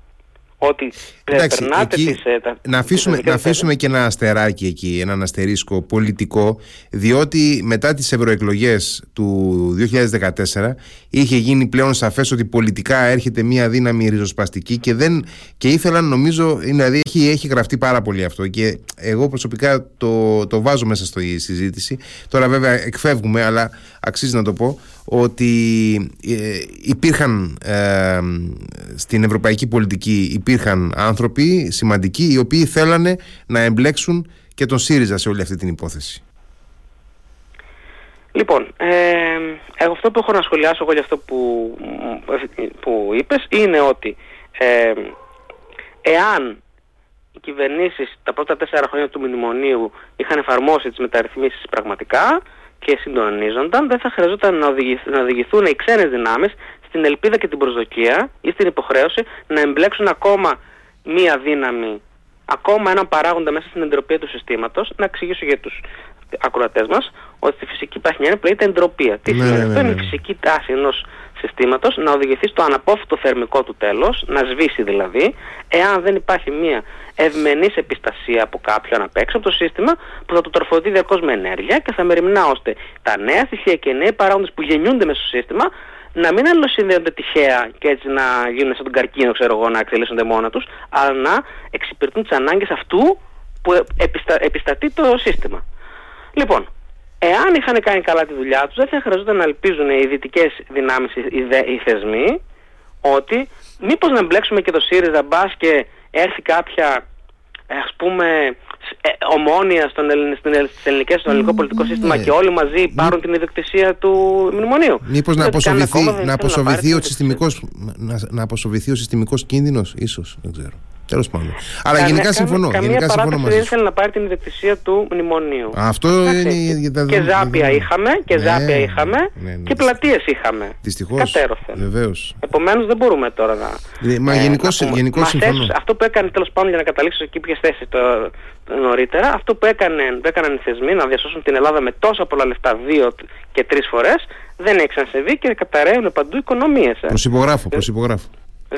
Speaker 2: ότι
Speaker 1: Εντάξει, εκεί, τις, ε, να αφήσουμε, να αφήσουμε και ένα αστεράκι εκεί, έναν αστερίσκο πολιτικό, διότι μετά τις ευρωεκλογές του 2014 είχε γίνει πλέον σαφές ότι πολιτικά έρχεται μια δύναμη ριζοσπαστική και, δεν, και ήθελαν νομίζω, δηλαδή έχει, έχει γραφτεί πάρα πολύ αυτό και εγώ προσωπικά το, το βάζω μέσα στη συζήτηση. Τώρα βέβαια εκφεύγουμε, αλλά αξίζει να το πω ότι ε, υπήρχαν ε, στην ευρωπαϊκή πολιτική υπήρχαν άνθρωποι σημαντικοί οι οποίοι θέλανε να εμπλέξουν και τον ΣΥΡΙΖΑ σε όλη αυτή την υπόθεση.
Speaker 2: Λοιπόν, ε, εγώ αυτό που έχω να σχολιάσω εγώ για αυτό που, που είπες είναι ότι ε, εάν οι κυβερνήσεις τα πρώτα τέσσερα χρόνια του μνημονίου είχαν εφαρμόσει τις μεταρρυθμίσεις πραγματικά και συντονίζονταν, δεν θα χρειαζόταν να, να οδηγηθούν οι ξένες δυνάμεις στην ελπίδα και την προσδοκία ή στην υποχρέωση να εμπλέξουν ακόμα μία δύναμη, ακόμα έναν παράγοντα μέσα στην εντροπία του συστήματος, να εξηγήσω για τους ακροατές μας ότι στη φυσική υπάρχει μια που λέγεται εντροπία. Τι ναι, σημαίνει ναι, αυτό, είναι η ναι. φυσική τάση ενός συστήματος να οδηγηθεί στο αναπόφευκτο θερμικό του τέλος, να σβήσει δηλαδή, εάν δεν υπάρχει μια ευμενής επιστασία από κάποιον απ' έξω από το σύστημα που θα το τροφοδοτεί διαρκώς με ενέργεια και θα μεριμνά ώστε τα νέα στοιχεία και οι νέοι παράγοντες που γεννιούνται μέσα στο σύστημα να μην αλληλοσυνδέονται τυχαία και έτσι να γίνουν σαν τον καρκίνο, ξέρω εγώ, να εκτελέσονται μόνα τους, αλλά να εξυπηρετούν τις ανάγκες αυτού που επιστα... επιστατεί το σύστημα. Λοιπόν, εάν είχαν κάνει καλά τη δουλειά τους, δεν θα χρειαζόταν να ελπίζουν οι δυτικές δυνάμεις, οι, οι θεσμοί, ότι μήπως να μπλέξουμε και το ΣΥΡΙΖΑ μπας και έρθει κάποια ας πούμε ε, ομόνια στον στις ελληνικές, στο ελληνικό πολιτικό σύστημα ναι. και όλοι μαζί πάρουν την ιδιοκτησία του μνημονίου.
Speaker 1: Μήπως να αποσοβηθεί, να, αποσοβηθεί ο συστημικός, να, να αποσοβηθεί ο συστημικός κίνδυνος, ίσως, δεν ξέρω. Τέλο πάντων. Αλλά Καμία, γενικά συμφωνώ.
Speaker 2: Καμία
Speaker 1: γενικά
Speaker 2: συμφωνώ μαζί. δεν ήθελε να πάρει την ιδιοκτησία του μνημονίου.
Speaker 1: Αυτό είναι.
Speaker 2: Και ζάπια είχαμε, και ναι, ζάπια είχαμε, ναι, ναι, και πλατείε είχαμε.
Speaker 1: Δυστυχώ.
Speaker 2: Κατέρωθεν.
Speaker 1: Βεβαίω.
Speaker 2: Επομένω δεν μπορούμε τώρα να.
Speaker 1: Ε, μα γενικώ συμφωνώ.
Speaker 2: Αυτό που έκανε τέλο πάντων για να καταλήξω εκεί ποιε θέσει το, νωρίτερα, αυτό που, έκανε, που έκαναν οι θεσμοί να διασώσουν την Ελλάδα με τόσα πολλά λεφτά δύο και τρει φορέ, δεν έχει ξανασεβεί και καταραίουν παντού οικονομίε. Ε.
Speaker 1: Προσυπογράφω, προσυπογράφω.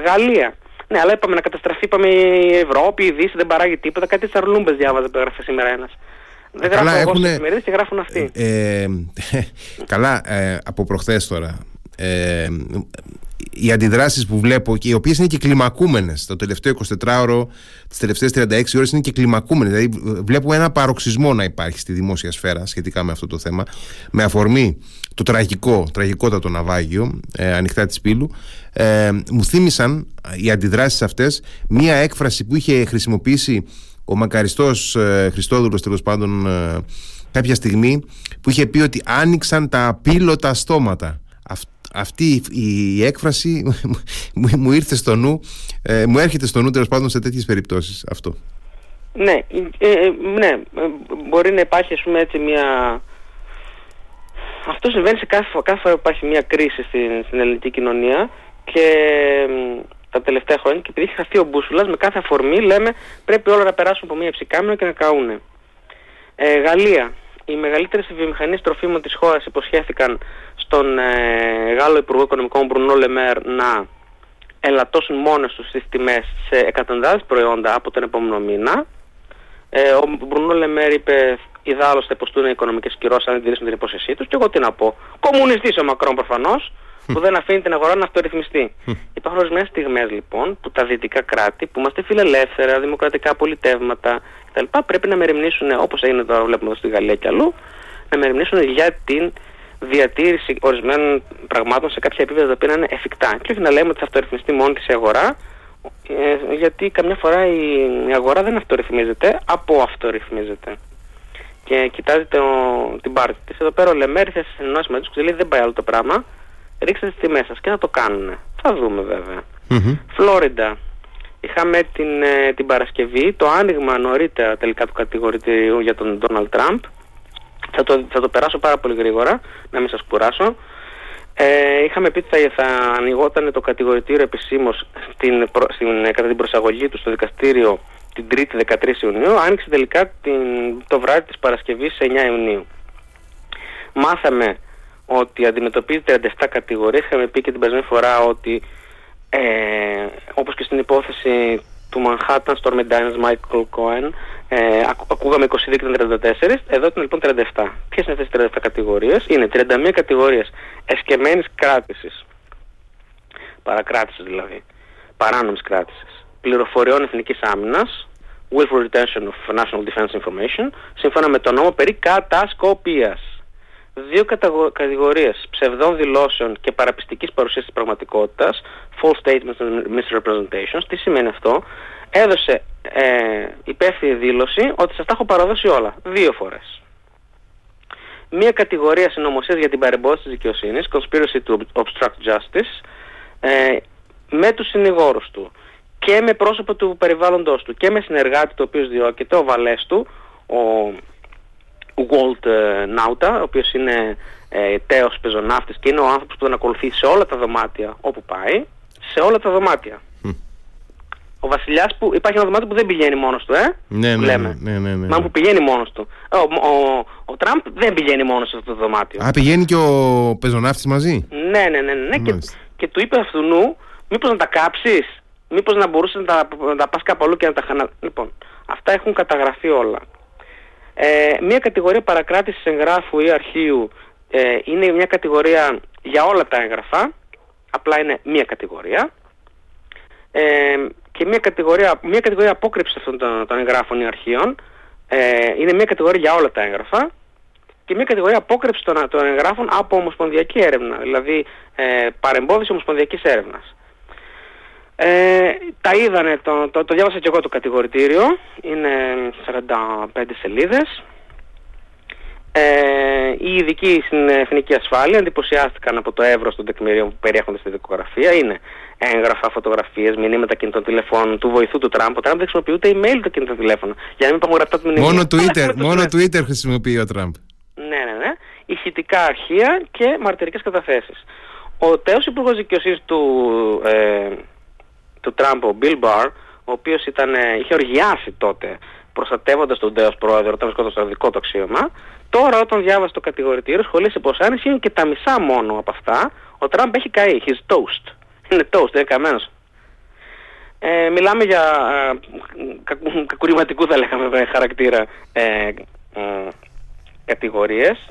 Speaker 2: Γαλλία. Ναι, αλλά είπαμε να καταστραφεί, είπαμε η Ευρώπη, η Δύση δεν παράγει τίποτα. Κάτι τσαρλούμπες διάβαζε που έγραφε σήμερα ένας. Δεν
Speaker 1: καλά,
Speaker 2: γράφω
Speaker 1: έχουν...
Speaker 2: εγώ και γράφουν αυτοί.
Speaker 1: Ε, ε, καλά, ε, από προχθές τώρα. Ε, οι αντιδράσεις που βλέπω και οι οποίες είναι και κλιμακούμενες το τελευταίο 24ωρο, τις τελευταίες 36 ώρες είναι και κλιμακούμενες. Δηλαδή, βλέπω ένα παροξισμό να υπάρχει στη δημόσια σφαίρα σχετικά με αυτό το θέμα. Με αφορμή το τραγικό, τραγικότατο ναυάγιο, ε, ανοιχτά της πύλου, ε, μου θύμισαν οι αντιδράσεις αυτές μία έκφραση που είχε χρησιμοποιήσει ο μακαριστός ε, Χριστόδουλος τέλος πάντων ε, κάποια στιγμή που είχε πει ότι άνοιξαν τα απίλωτα στόματα αυτή η έκφραση μου ήρθε στο νου, ε, μου έρχεται στο νου τέλος πάντων σε τέτοιες περιπτώσεις αυτό.
Speaker 2: Ναι, ε, ε, ναι, μπορεί να υπάρχει ας πούμε έτσι μια... Αυτό συμβαίνει σε κάθε, κάθε φορά που υπάρχει μια κρίση στην, στην ελληνική κοινωνία και τα τελευταία χρόνια και επειδή έχει χαθεί ο μπούσουλας με κάθε αφορμή λέμε πρέπει όλα να περάσουν από μια ψυκάμινο και να καούνε. Ε, Γαλλία. Οι μεγαλύτερες βιομηχανίες τροφίμων της χώρας υποσχέθηκαν στον ε, Γάλλο Υπουργό Οικονομικών Μπρουνό Λεμέρ να ελαττώσουν μόνες τους τις τιμές σε εκατοντάδες προϊόντα από τον επόμενο μήνα. Ε, ο Μπρουνό Λεμέρ είπε ιδάλλως θα υποστούν οικονομικές κυρώσεις αν δεν τηρήσουν την υπόσχεσή τους και εγώ τι να πω. Κομμουνιστής ο Μακρόν προφανώς που δεν αφήνει την αγορά να αυτορυθμιστεί. Υπάρχουν ορισμένες στιγμές λοιπόν που τα δυτικά κράτη που είμαστε φιλελεύθερα, δημοκρατικά πολιτεύματα κτλ. πρέπει να μεριμνήσουν όπως έγινε τώρα βλέπουμε εδώ στη Γαλλία και αλλού να μεριμνήσουν για την διατήρηση ορισμένων πραγμάτων σε κάποια επίπεδα τα οποία είναι εφικτά. Και όχι να λέμε ότι θα αυτορυθμιστεί μόνη της η αγορά, ε, γιατί καμιά φορά η, η αγορά δεν αυτορυθμίζεται, από αυτορυθμίζεται. Και κοιτάζει το, την πάρτη της. Εδώ πέρα ο Λεμέρη θα συνενώσει μαζί του και λέει: Δεν πάει άλλο το πράγμα. Ρίξτε τις τιμές σας και θα το κάνουν. Θα δούμε βέβαια. Φλόριντα. Είχαμε την, ε, την Παρασκευή το άνοιγμα νωρίτερα τελικά του κατηγορητηρίου για τον Ντόναλτ Τραμπ θα το, θα το περάσω πάρα πολύ γρήγορα, να μην σας κουράσω. Ε, είχαμε πει ότι θα, θα ανοιγόταν το κατηγορητήριο επισήμως στην, στην, κατά την προσαγωγή τους στο δικαστήριο την 3η 13 Ιουνίου. Άνοιξε τελικά την, το βράδυ της Παρασκευής 9 Ιουνίου. Μάθαμε ότι αντιμετωπίζει 37 κατηγορίες. Είχαμε πει και την περσμένη φορά ότι ε, όπως και στην υπόθεση του Manhattan Storm Diners Michael Cohen ε, ακούγαμε 22 και 34, εδώ ήταν λοιπόν 37. Ποιες είναι αυτές οι 37 κατηγορίες, Είναι 31 κατηγορίες εσκεμμένης κράτησης. Παρακράτησης δηλαδή. Παράνομης κράτησης. Πληροφοριών εθνικής άμυνας. Willful retention of national defense information. Σύμφωνα με τον νόμο περί κατασκοπίας. Δύο κατηγορίες ψευδών δηλώσεων και παραπιστικής παρουσίαση της πραγματικότητας. False statements and misrepresentations. Τι σημαίνει αυτό έδωσε ε, υπεύθυνη δήλωση ότι σας τα έχω παραδώσει όλα, δύο φορές. Μία κατηγορία συνωμοσίας για την παρεμπόδιση της δικαιοσύνης, conspiracy to obstruct justice, ε, με τους συνηγόρους του και με πρόσωπο του περιβάλλοντος του και με συνεργάτη το οποίος διώκεται, ο βαλές του, ο Walt Νάουτα, ο οποίος είναι ε, τέος πεζοναύτης και είναι ο άνθρωπος που τον ακολουθεί σε όλα τα δωμάτια όπου πάει, σε όλα τα δωμάτια. Ο Βασιλιάς που υπάρχει ένα δωμάτιο που δεν πηγαίνει μόνος του, ε.
Speaker 1: Ναι, ναι, λέμε. ναι, ναι, ναι,
Speaker 2: Μα που πηγαίνει μόνος του. Ο, ο, ο, Τραμπ δεν πηγαίνει μόνος σε αυτό το δωμάτιο.
Speaker 1: Α, πηγαίνει και ο πεζοναύτης μαζί;
Speaker 2: Ναι, ναι, ναι. ναι. Και, και του είπε αυτού νου, μήπως να τα κάψεις, μήπως να μπορούσες να τα, να τα πας κάπου αλλού και να τα χανα. Λοιπόν, αυτά έχουν καταγραφεί όλα. Ε, μια κατηγορία παρακράτησης εγγράφου ή αρχείου ε, είναι μια κατηγορία για όλα τα έγγραφα απλά είναι μία κατηγορία. Ε, και μία κατηγορία, μία κατηγορία απόκρυψης αυτών των, των εγγράφων ή αρχείων ε, είναι μία κατηγορία για όλα τα έγγραφα και μία κατηγορία απόκρυψης των, των εγγράφων από ομοσπονδιακή έρευνα, δηλαδή ε, παρεμπόδιση ομοσπονδιακής έρευνας. Ε, τα είδανε, το, το, το διάβασα και εγώ το κατηγορητήριο, είναι 45 σελίδες. Ε, οι ειδικοί στην εθνική ασφάλεια εντυπωσιάστηκαν από το εύρος των τεκμηρίων που περιέχονται στη δικογραφία. Είναι έγγραφα, φωτογραφίες, μηνύματα κινητών τηλεφώνων του βοηθού του Τραμπ. Ο Τραμπ δεν χρησιμοποιεί ούτε email το κινητό τηλέφωνο. Για να μην υπάρχουν γραπτά του μηνύματα.
Speaker 1: Μόνο Twitter, μόνο Twitter χρησιμοποιεί ο Τραμπ.
Speaker 2: Ναι, ναι, ναι. Ηχητικά αρχεία και μαρτυρικές καταθέσεις. Ο τέος υπουργός δικαιοσύνης του, ε, του Τραμπ, ο Bill Barr, ο οποίος ήταν, ε, είχε οργιάσει τότε προστατεύοντας τον τέος πρόεδρο όταν βρισκόταν στο δικό του αξίωμα, τώρα όταν διάβασε το κατηγορητήριο σχολίασε πως αν ισχύουν και τα μισά μόνο από αυτά, ο Τραμπ έχει καεί, he's toast. Είναι toast, είναι καμένος. Ε, μιλάμε για ε, κακουρηματικού θα λέγαμε χαρακτήρα ε, ε, κατηγορίες,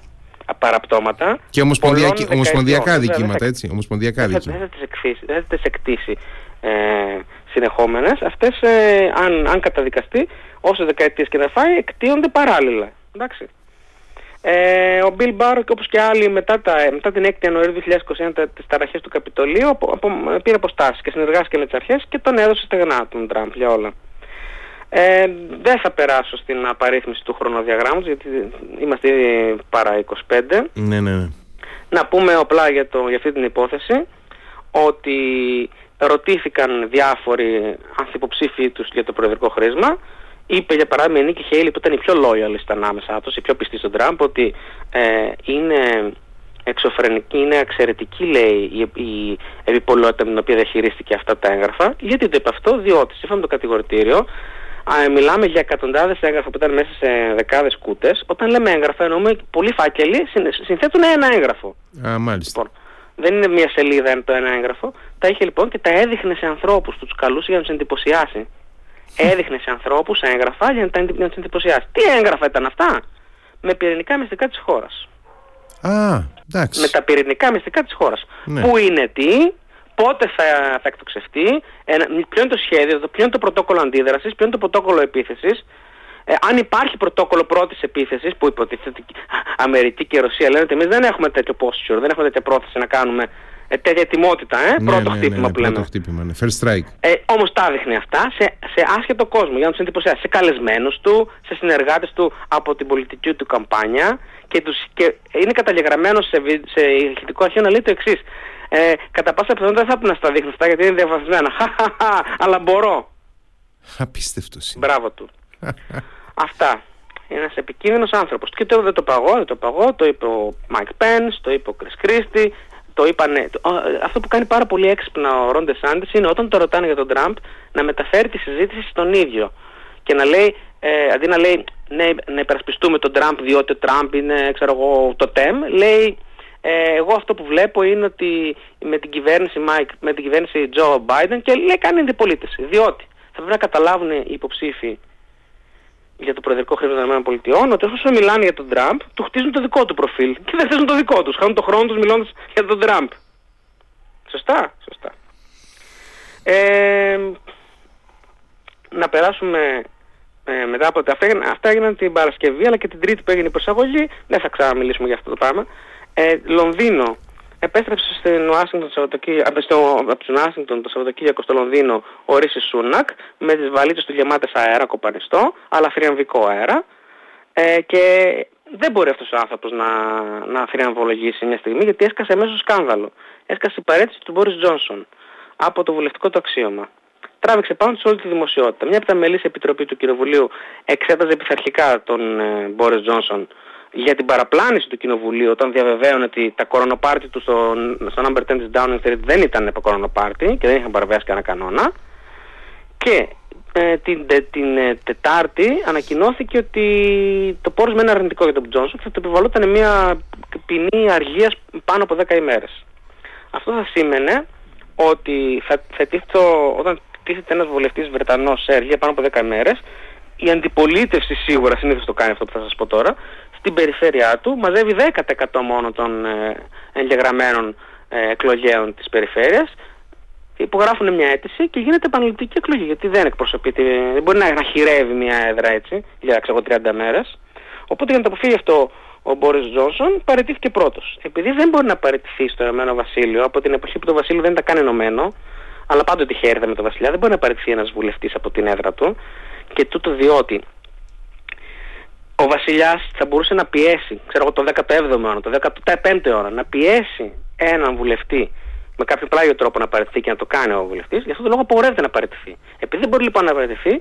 Speaker 2: παραπτώματα.
Speaker 1: Και ομοσπονδιακά δικήματα, έτσι. Ομοσπονδιακά
Speaker 2: δικήματα. Δεν θα τις εκτίσει ε, συνεχόμενες. Αυτές, ε, αν, αν καταδικαστεί, όσο δεκαετίες και να φάει, εκτίονται παράλληλα. Εντάξει. Ε, ο Bill Barr και όπως και άλλοι μετά, τα, μετά την 6η Ιανουαρίου 2021 τις ταραχές του Καπιτολίου απο, απο, πήρε αποστάσεις και συνεργάστηκε με τις αρχές και τον έδωσε στεγνά τον Τραμπ για όλα. Ε, δεν θα περάσω στην απαρίθμηση του χρονοδιαγράμματος γιατί είμαστε ήδη παρά 25.
Speaker 1: Ναι, ναι, ναι.
Speaker 2: Να πούμε απλά για, το, για αυτή την υπόθεση ότι ρωτήθηκαν διάφοροι ανθυποψήφοι τους για το προεδρικό χρήσμα. Είπε για παράδειγμα η Νίκη Χέιλι που ήταν η πιο loyalist ανάμεσα τους, η πιο πιστή στον Τραμπ, ότι ε, είναι εξωφρενική, είναι εξαιρετική λέει η, η επιπολότητα με την οποία διαχειρίστηκε αυτά τα έγγραφα. Γιατί το είπε αυτό, διότι σύμφωνα με το κατηγορητήριο Α, μιλάμε για εκατοντάδες έγγραφα που ήταν μέσα σε δεκάδες κούτες. Όταν λέμε έγγραφα εννοούμε πολλοί φάκελοι συνθέτουν ένα έγγραφο.
Speaker 1: Α, μάλιστα.
Speaker 2: Λοιπόν, δεν είναι μια σελίδα το ένα έγγραφο. Τα είχε λοιπόν και τα έδειχνε σε ανθρώπους, τους καλούσε για να τους εντυπωσιάσει. Έδειχνε σε ανθρώπους έγγραφα για να, να τους εντυπωσιάσει. Τι έγγραφα ήταν αυτά; Με πυρηνικά μυστικά της χώρας.
Speaker 1: Α, εντάξει.
Speaker 2: Με τα πυρηνικά μυστικά της χώρας.
Speaker 1: Ναι.
Speaker 2: Πού είναι τι, πότε θα, θα εκτοξευτεί, ποιο είναι το σχέδιο, ποιο είναι το πρωτόκολλο αντίδρασης, ποιο είναι το πρωτόκολλο επίθεσης, ε, αν υπάρχει πρωτόκολλο πρώτης επίθεσης που υποτίθεται ότι Αμερική και Ρωσία λένε ότι εμείς δεν έχουμε τέτοιο posture, δεν έχουμε τέτοια πρόθεση να κάνουμε ε, τέτοια ετοιμότητα, ε,
Speaker 1: ναι,
Speaker 2: πρώτο
Speaker 1: ναι,
Speaker 2: χτύπημα
Speaker 1: ναι,
Speaker 2: που λέμε.
Speaker 1: Πρώτο χτύπημα, ναι. First strike.
Speaker 2: Ε, όμως τα δείχνει αυτά σε, σε άσχετο κόσμο για να τους εντυπωσιάσει, σε καλεσμένους του, σε συνεργάτες του από την πολιτική του καμπάνια και, τους, και είναι καταγεγραμμένο σε, σε ηχητικό αρχείο να λέει το εξής ε, κατά πάσα πιθανότητα δεν θα πρέπει να στα δείχνω αυτά γιατί είναι διαβαθμισμένα. Αλλά μπορώ.
Speaker 1: Απίστευτο.
Speaker 2: Μπράβο του. Αυτά. Είναι ένας επικίνδυνος άνθρωπος. Και το δεν το 'πα εγώ, δεν το 'πα εγώ. Το είπε ο Μάικ Πενς, το είπε ο Κρις Κρίστι. Το είπανε, αυτό που κάνει πάρα πολύ έξυπνα ο Ρον Ντε Σάντις είναι όταν το ρωτάνε για τον Τραμπ να μεταφέρει τη συζήτηση στον ίδιο. Και να λέει, ε, αντί να λέει ναι, να υπερασπιστούμε τον Τραμπ διότι ο Τραμπ είναι ξέρω εγώ, τοτέμ, λέει ε, εγώ αυτό που βλέπω είναι ότι με την κυβέρνηση, Mike, με την κυβέρνηση Joe Biden και λέει κάνει αντιπολίτευση. Διότι θα πρέπει να καταλάβουν οι υποψήφοι για το προεδρικό χρήμα των ΗΠΑ ότι όσο μιλάνε για τον Τραμπ, του χτίζουν το δικό του προφίλ και δεν χτίζουν το δικό τους. Χάνουν τον χρόνο τους μιλώντας για τον Τραμπ. Σωστά, σωστά. Ε, να περάσουμε ε, μετά από αυτά, αυτά έγιναν την Παρασκευή αλλά και την Τρίτη που έγινε η προσαγωγή. Δεν θα ξαναμιλήσουμε για αυτό το πράγμα. Ε, Λονδίνο. Επέστρεψε στην Ουάσιγκτον στο, από την Ουάσιγκτον το Σαββατοκύριακο στο Λονδίνο ο Ρίσης Σούνακ με τις βαλίτσες του γεμάτες αέρα κοπανιστό, αλλά θριαμβικό αέρα. Ε, και δεν μπορεί αυτός ο άνθρωπος να, να θριαμβολογήσει μια στιγμή γιατί έσκασε μέσω σκάνδαλο. Έσκασε η παρέτηση του Μπόρις Τζόνσον από το βουλευτικό του αξίωμα. Τράβηξε πάνω σε όλη τη δημοσιότητα. Μια από τα μελή επιτροπής του Κοινοβουλίου εξέταζε πειθαρχικά τον ε, Μπόρις Τζόνσον για την παραπλάνηση του Κοινοβουλίου όταν διαβεβαίωνε ότι τα κορονοπάρτι του στο, στο number 10 της Downing Street δεν ήταν κορονοπάρτι και δεν είχαν παραβιάσει κανένα κανόνα και ε, την, την ε, Τετάρτη ανακοινώθηκε ότι το πόρος είναι αρνητικό για τον Τζόνσον και θα το επιβαλόταν μια ποινή αργίας πάνω από 10 ημέρες. Αυτό θα σήμαινε ότι θα, θα όταν τίθεται ένας βουλευτής Βρετανός σε αργία πάνω από 10 ημέρες η αντιπολίτευση σίγουρα συνήθως το κάνει αυτό που θα σας πω τώρα στην περιφέρειά του μαζεύει 10% μόνο των ε, εγγεγραμμένων ε, εκλογέων της περιφέρειας. Υπογράφουν μια αίτηση και γίνεται επαναληπτική εκλογή γιατί δεν εκπροσωπεί, δεν μπορεί να, χειρεύει μια έδρα έτσι για ξέρω, 30 μέρες. Οπότε για να το αποφύγει αυτό ο Μπόρις Τζόνσον παραιτήθηκε πρώτος. Επειδή δεν μπορεί να παραιτηθεί στο Ηνωμένο Βασίλειο από την εποχή που το Βασίλειο δεν ήταν καν ενωμένο αλλά πάντοτε είχε έρθει με το Βασιλιά δεν μπορεί να παραιτηθεί ένας βουλευτής από την έδρα του. Και τούτο διότι ο βασιλιάς θα μπορούσε να πιέσει, ξέρω εγώ το 17ο αιώνα, το 15ο αιώνα, να πιέσει έναν βουλευτή με κάποιο πλάγιο τρόπο να παραιτηθεί και να το κάνει ο βουλευτής, γι' αυτό το λόγο απογορεύεται να παραιτηθεί. Επειδή δεν μπορεί λοιπόν να παραιτηθεί,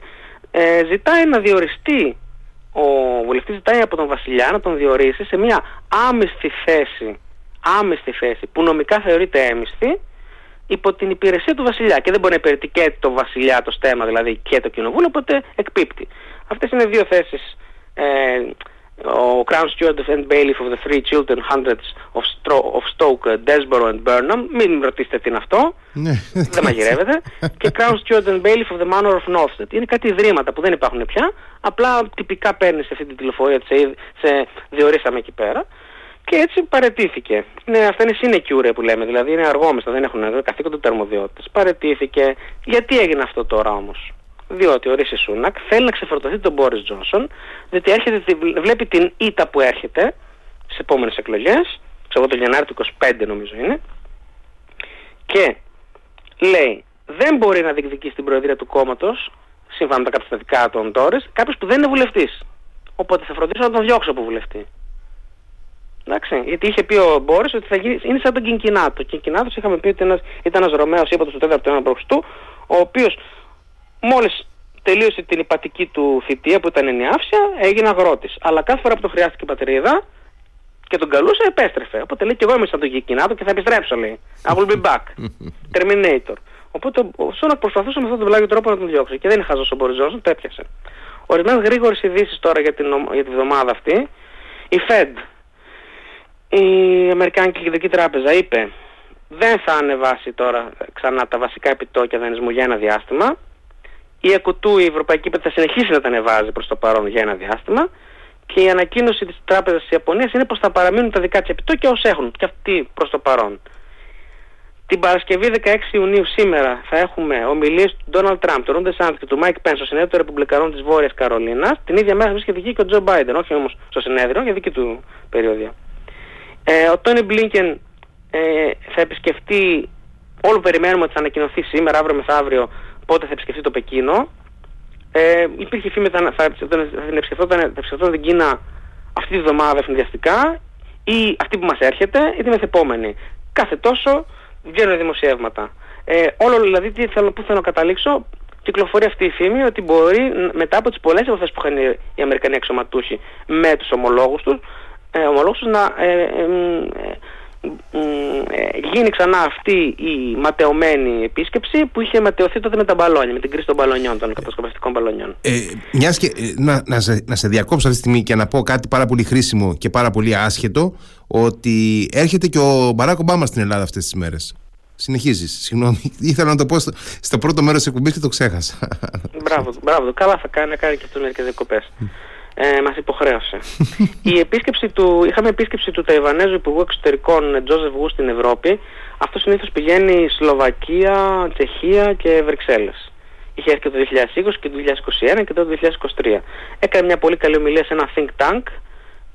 Speaker 2: ε, ζητάει να διοριστεί, ο βουλευτής ζητάει από τον βασιλιά να τον διορίσει σε μια άμυστη θέση, άμυστη θέση που νομικά θεωρείται έμυστη, υπό την υπηρεσία του βασιλιά και δεν μπορεί να υπηρετεί και το βασιλιά το στέμα δηλαδή και το κοινοβούλιο οπότε εκπίπτει. Αυτές είναι δύο θέσεις ε, ο Crown Steward and Bailiff of the Three Children Hundreds of, Stro- of Stoke, Desborough and Burnham. Μην ρωτήσετε τι είναι αυτό.
Speaker 1: Ναι.
Speaker 2: δεν μαγειρεύεται. και Crown Steward and Bailiff of the Manor of Northstead. Είναι κάτι ιδρύματα που δεν υπάρχουν πια. Απλά τυπικά παίρνεις σε αυτή την τηλεφορία, σε, σε διορίσαμε εκεί πέρα. Και έτσι παρετήθηκε. Είναι, αυτά είναι συνεκιούρε που λέμε, δηλαδή είναι αργόμεστα, δεν έχουν καθήκοντα αρμοδιότητες. Παρετήθηκε. Γιατί έγινε αυτό τώρα όμως; Διότι ο Ρίση Σούνακ θέλει να ξεφορτωθεί τον Μπόρις Τζόνσον, διότι έρχεται, βλέπει την ήττα που έρχεται στις επόμενες εκλογές, ξέρω το Γενάρη του 25 νομίζω είναι, και λέει δεν μπορεί να διεκδικήσει την προεδρία του κόμματος, σύμφωνα με τα καταστατικά των Τόρε, κάποιος που δεν είναι βουλευτής. Οπότε θα φροντίσω να τον διώξω από βουλευτή. Εντάξει, γιατί είχε πει ο Μπόρις ότι θα γίνει, είναι σαν τον Κινκινάτο. Ο Κινκινάτος είχαμε πει ότι ήταν ένας Ρωμαίος ύπατος του 4ου αιώνα π.Χ., ο οποίος μόλις τελείωσε την υπατική του θητεία που ήταν ενιάυσια, έγινε αγρότης. Αλλά κάθε φορά που το χρειάστηκε η πατρίδα και τον καλούσε, επέστρεφε. Οπότε λέει και εγώ είμαι σαν τον Κικινάτο και θα επιστρέψω, λέει. I will be back. Terminator. Οπότε ο Σόνακ προσπαθούσε με αυτόν τον πλάγιο τρόπο να τον διώξει. Και δεν είναι χαζός ο Μποριζός, το έπιασε. Ορισμένες γρήγορες ειδήσεις τώρα για την, για τη βδομάδα αυτή. Η Fed, η Αμερικάνικη Κεντρική Τράπεζα, είπε δεν θα ανεβάσει τώρα ξανά τα βασικά επιτόκια δανεισμού για ένα διάστημα η ΕΚΟΤΟΥ, η Ευρωπαϊκή Πέτρα, θα συνεχίσει να τα ανεβάζει προς το παρόν για ένα διάστημα και η ανακοίνωση της Τράπεζας της Ιαπωνίας είναι πως θα παραμείνουν τα δικά της επιτόκια όσο έχουν και αυτοί προς το παρόν. Την Παρασκευή 16 Ιουνίου σήμερα θα έχουμε ομιλίες του Ντόναλτ Τραμπ, του Ρον Ντε Σάντις και του Μάικ Πενς στο συνέδριο των Ρεπουμπλικανών της Βόρειας Καρολίνας. Την ίδια μέρα βρίσκεται εκεί και ο Τζο Μπάιντεν, όχι όμως στο συνέδριο, για δική του περιοδεία. Ε, ο Τόνι Μπλίνκεν ε, θα επισκεφτεί, όλο περιμένουμε ότι θα ανακοινωθεί σήμερα, αύριο μεθαύριο, πότε θα επισκεφτεί το Πεκίνο. Ε, υπήρχε φήμη ότι θα, θα, επισκεφτόταν, θα την Κίνα αυτή τη βδομάδα αιφνιδιαστικά ή αυτή που μας έρχεται ή την μεθεπόμενη. Κάθε τόσο βγαίνουν δημοσιεύματα. Ε, όλο δηλαδή τι θέλω, που θέλω να καταλήξω κυκλοφορεί αυτή η φήμη ότι μπορεί μετά από τις πολλές επαφές που είχαν οι Αμερικανοί αξιωματούχοι με τους ομολόγους τους, ε, ομολόγους τους να ε, ε, ε ε, γίνει ξανά αυτή η ματαιωμένη επίσκεψη που είχε ματαιωθεί τότε με τα μπαλόνια, με την κρίση των μπαλονιών, των κατασκοπευτικών μπαλονιών.
Speaker 1: Ε, μιας και, ε, να, να, σε, να σε διακόψω αυτή τη στιγμή και να πω κάτι πάρα πολύ χρήσιμο και πάρα πολύ άσχετο, ότι έρχεται και ο Μπαράκ Ομπάμα στην Ελλάδα αυτές τις μέρες. Συνεχίζεις. Συγγνώμη. Ήθελα να το πω στο, στο πρώτο μέρος της εκπομπής και το ξέχασα.
Speaker 2: Μπράβο, μπράβο. Καλά θα κάνει, να κάνει και αυτό μερικέ διακοπές ε, μας υποχρέωσε. Η επίσκεψη του, είχαμε επίσκεψη του Ταϊβανέζου Υπουργού Εξωτερικών Τζόζεφ Γου στην Ευρώπη. Αυτό συνήθως πηγαίνει Σλοβακία, Τσεχία και Βρυξέλλες. Είχε έρθει και το 2020 και το 2021 και το 2023. Έκανε μια πολύ καλή ομιλία σε ένα think tank.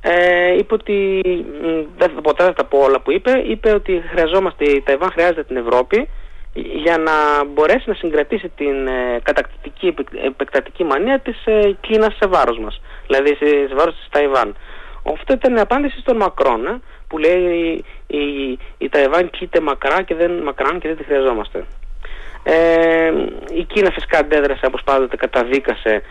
Speaker 2: Ε, είπε ότι, δεν, ποτέ δεν θα πω όλα που είπε, είπε ότι χρειαζόμαστε, η Ταϊβάν χρειάζεται την Ευρώπη για να μπορέσει να συγκρατήσει την ε, κατακτητική επεκτατική μανία της ε, Κίνας σε βάρος μας, δηλαδή σε, σε βάρος της Ταϊβάν. Αυτό ήταν η απάντηση στον Μακρόν, ε, που λέει η, η, η Ταϊβάν κοίται μακρά και δεν, μακράν και δεν τη χρειαζόμαστε. Ε, η Κίνα φυσικά αντέδρασε όπως πάντοτε καταδίκασε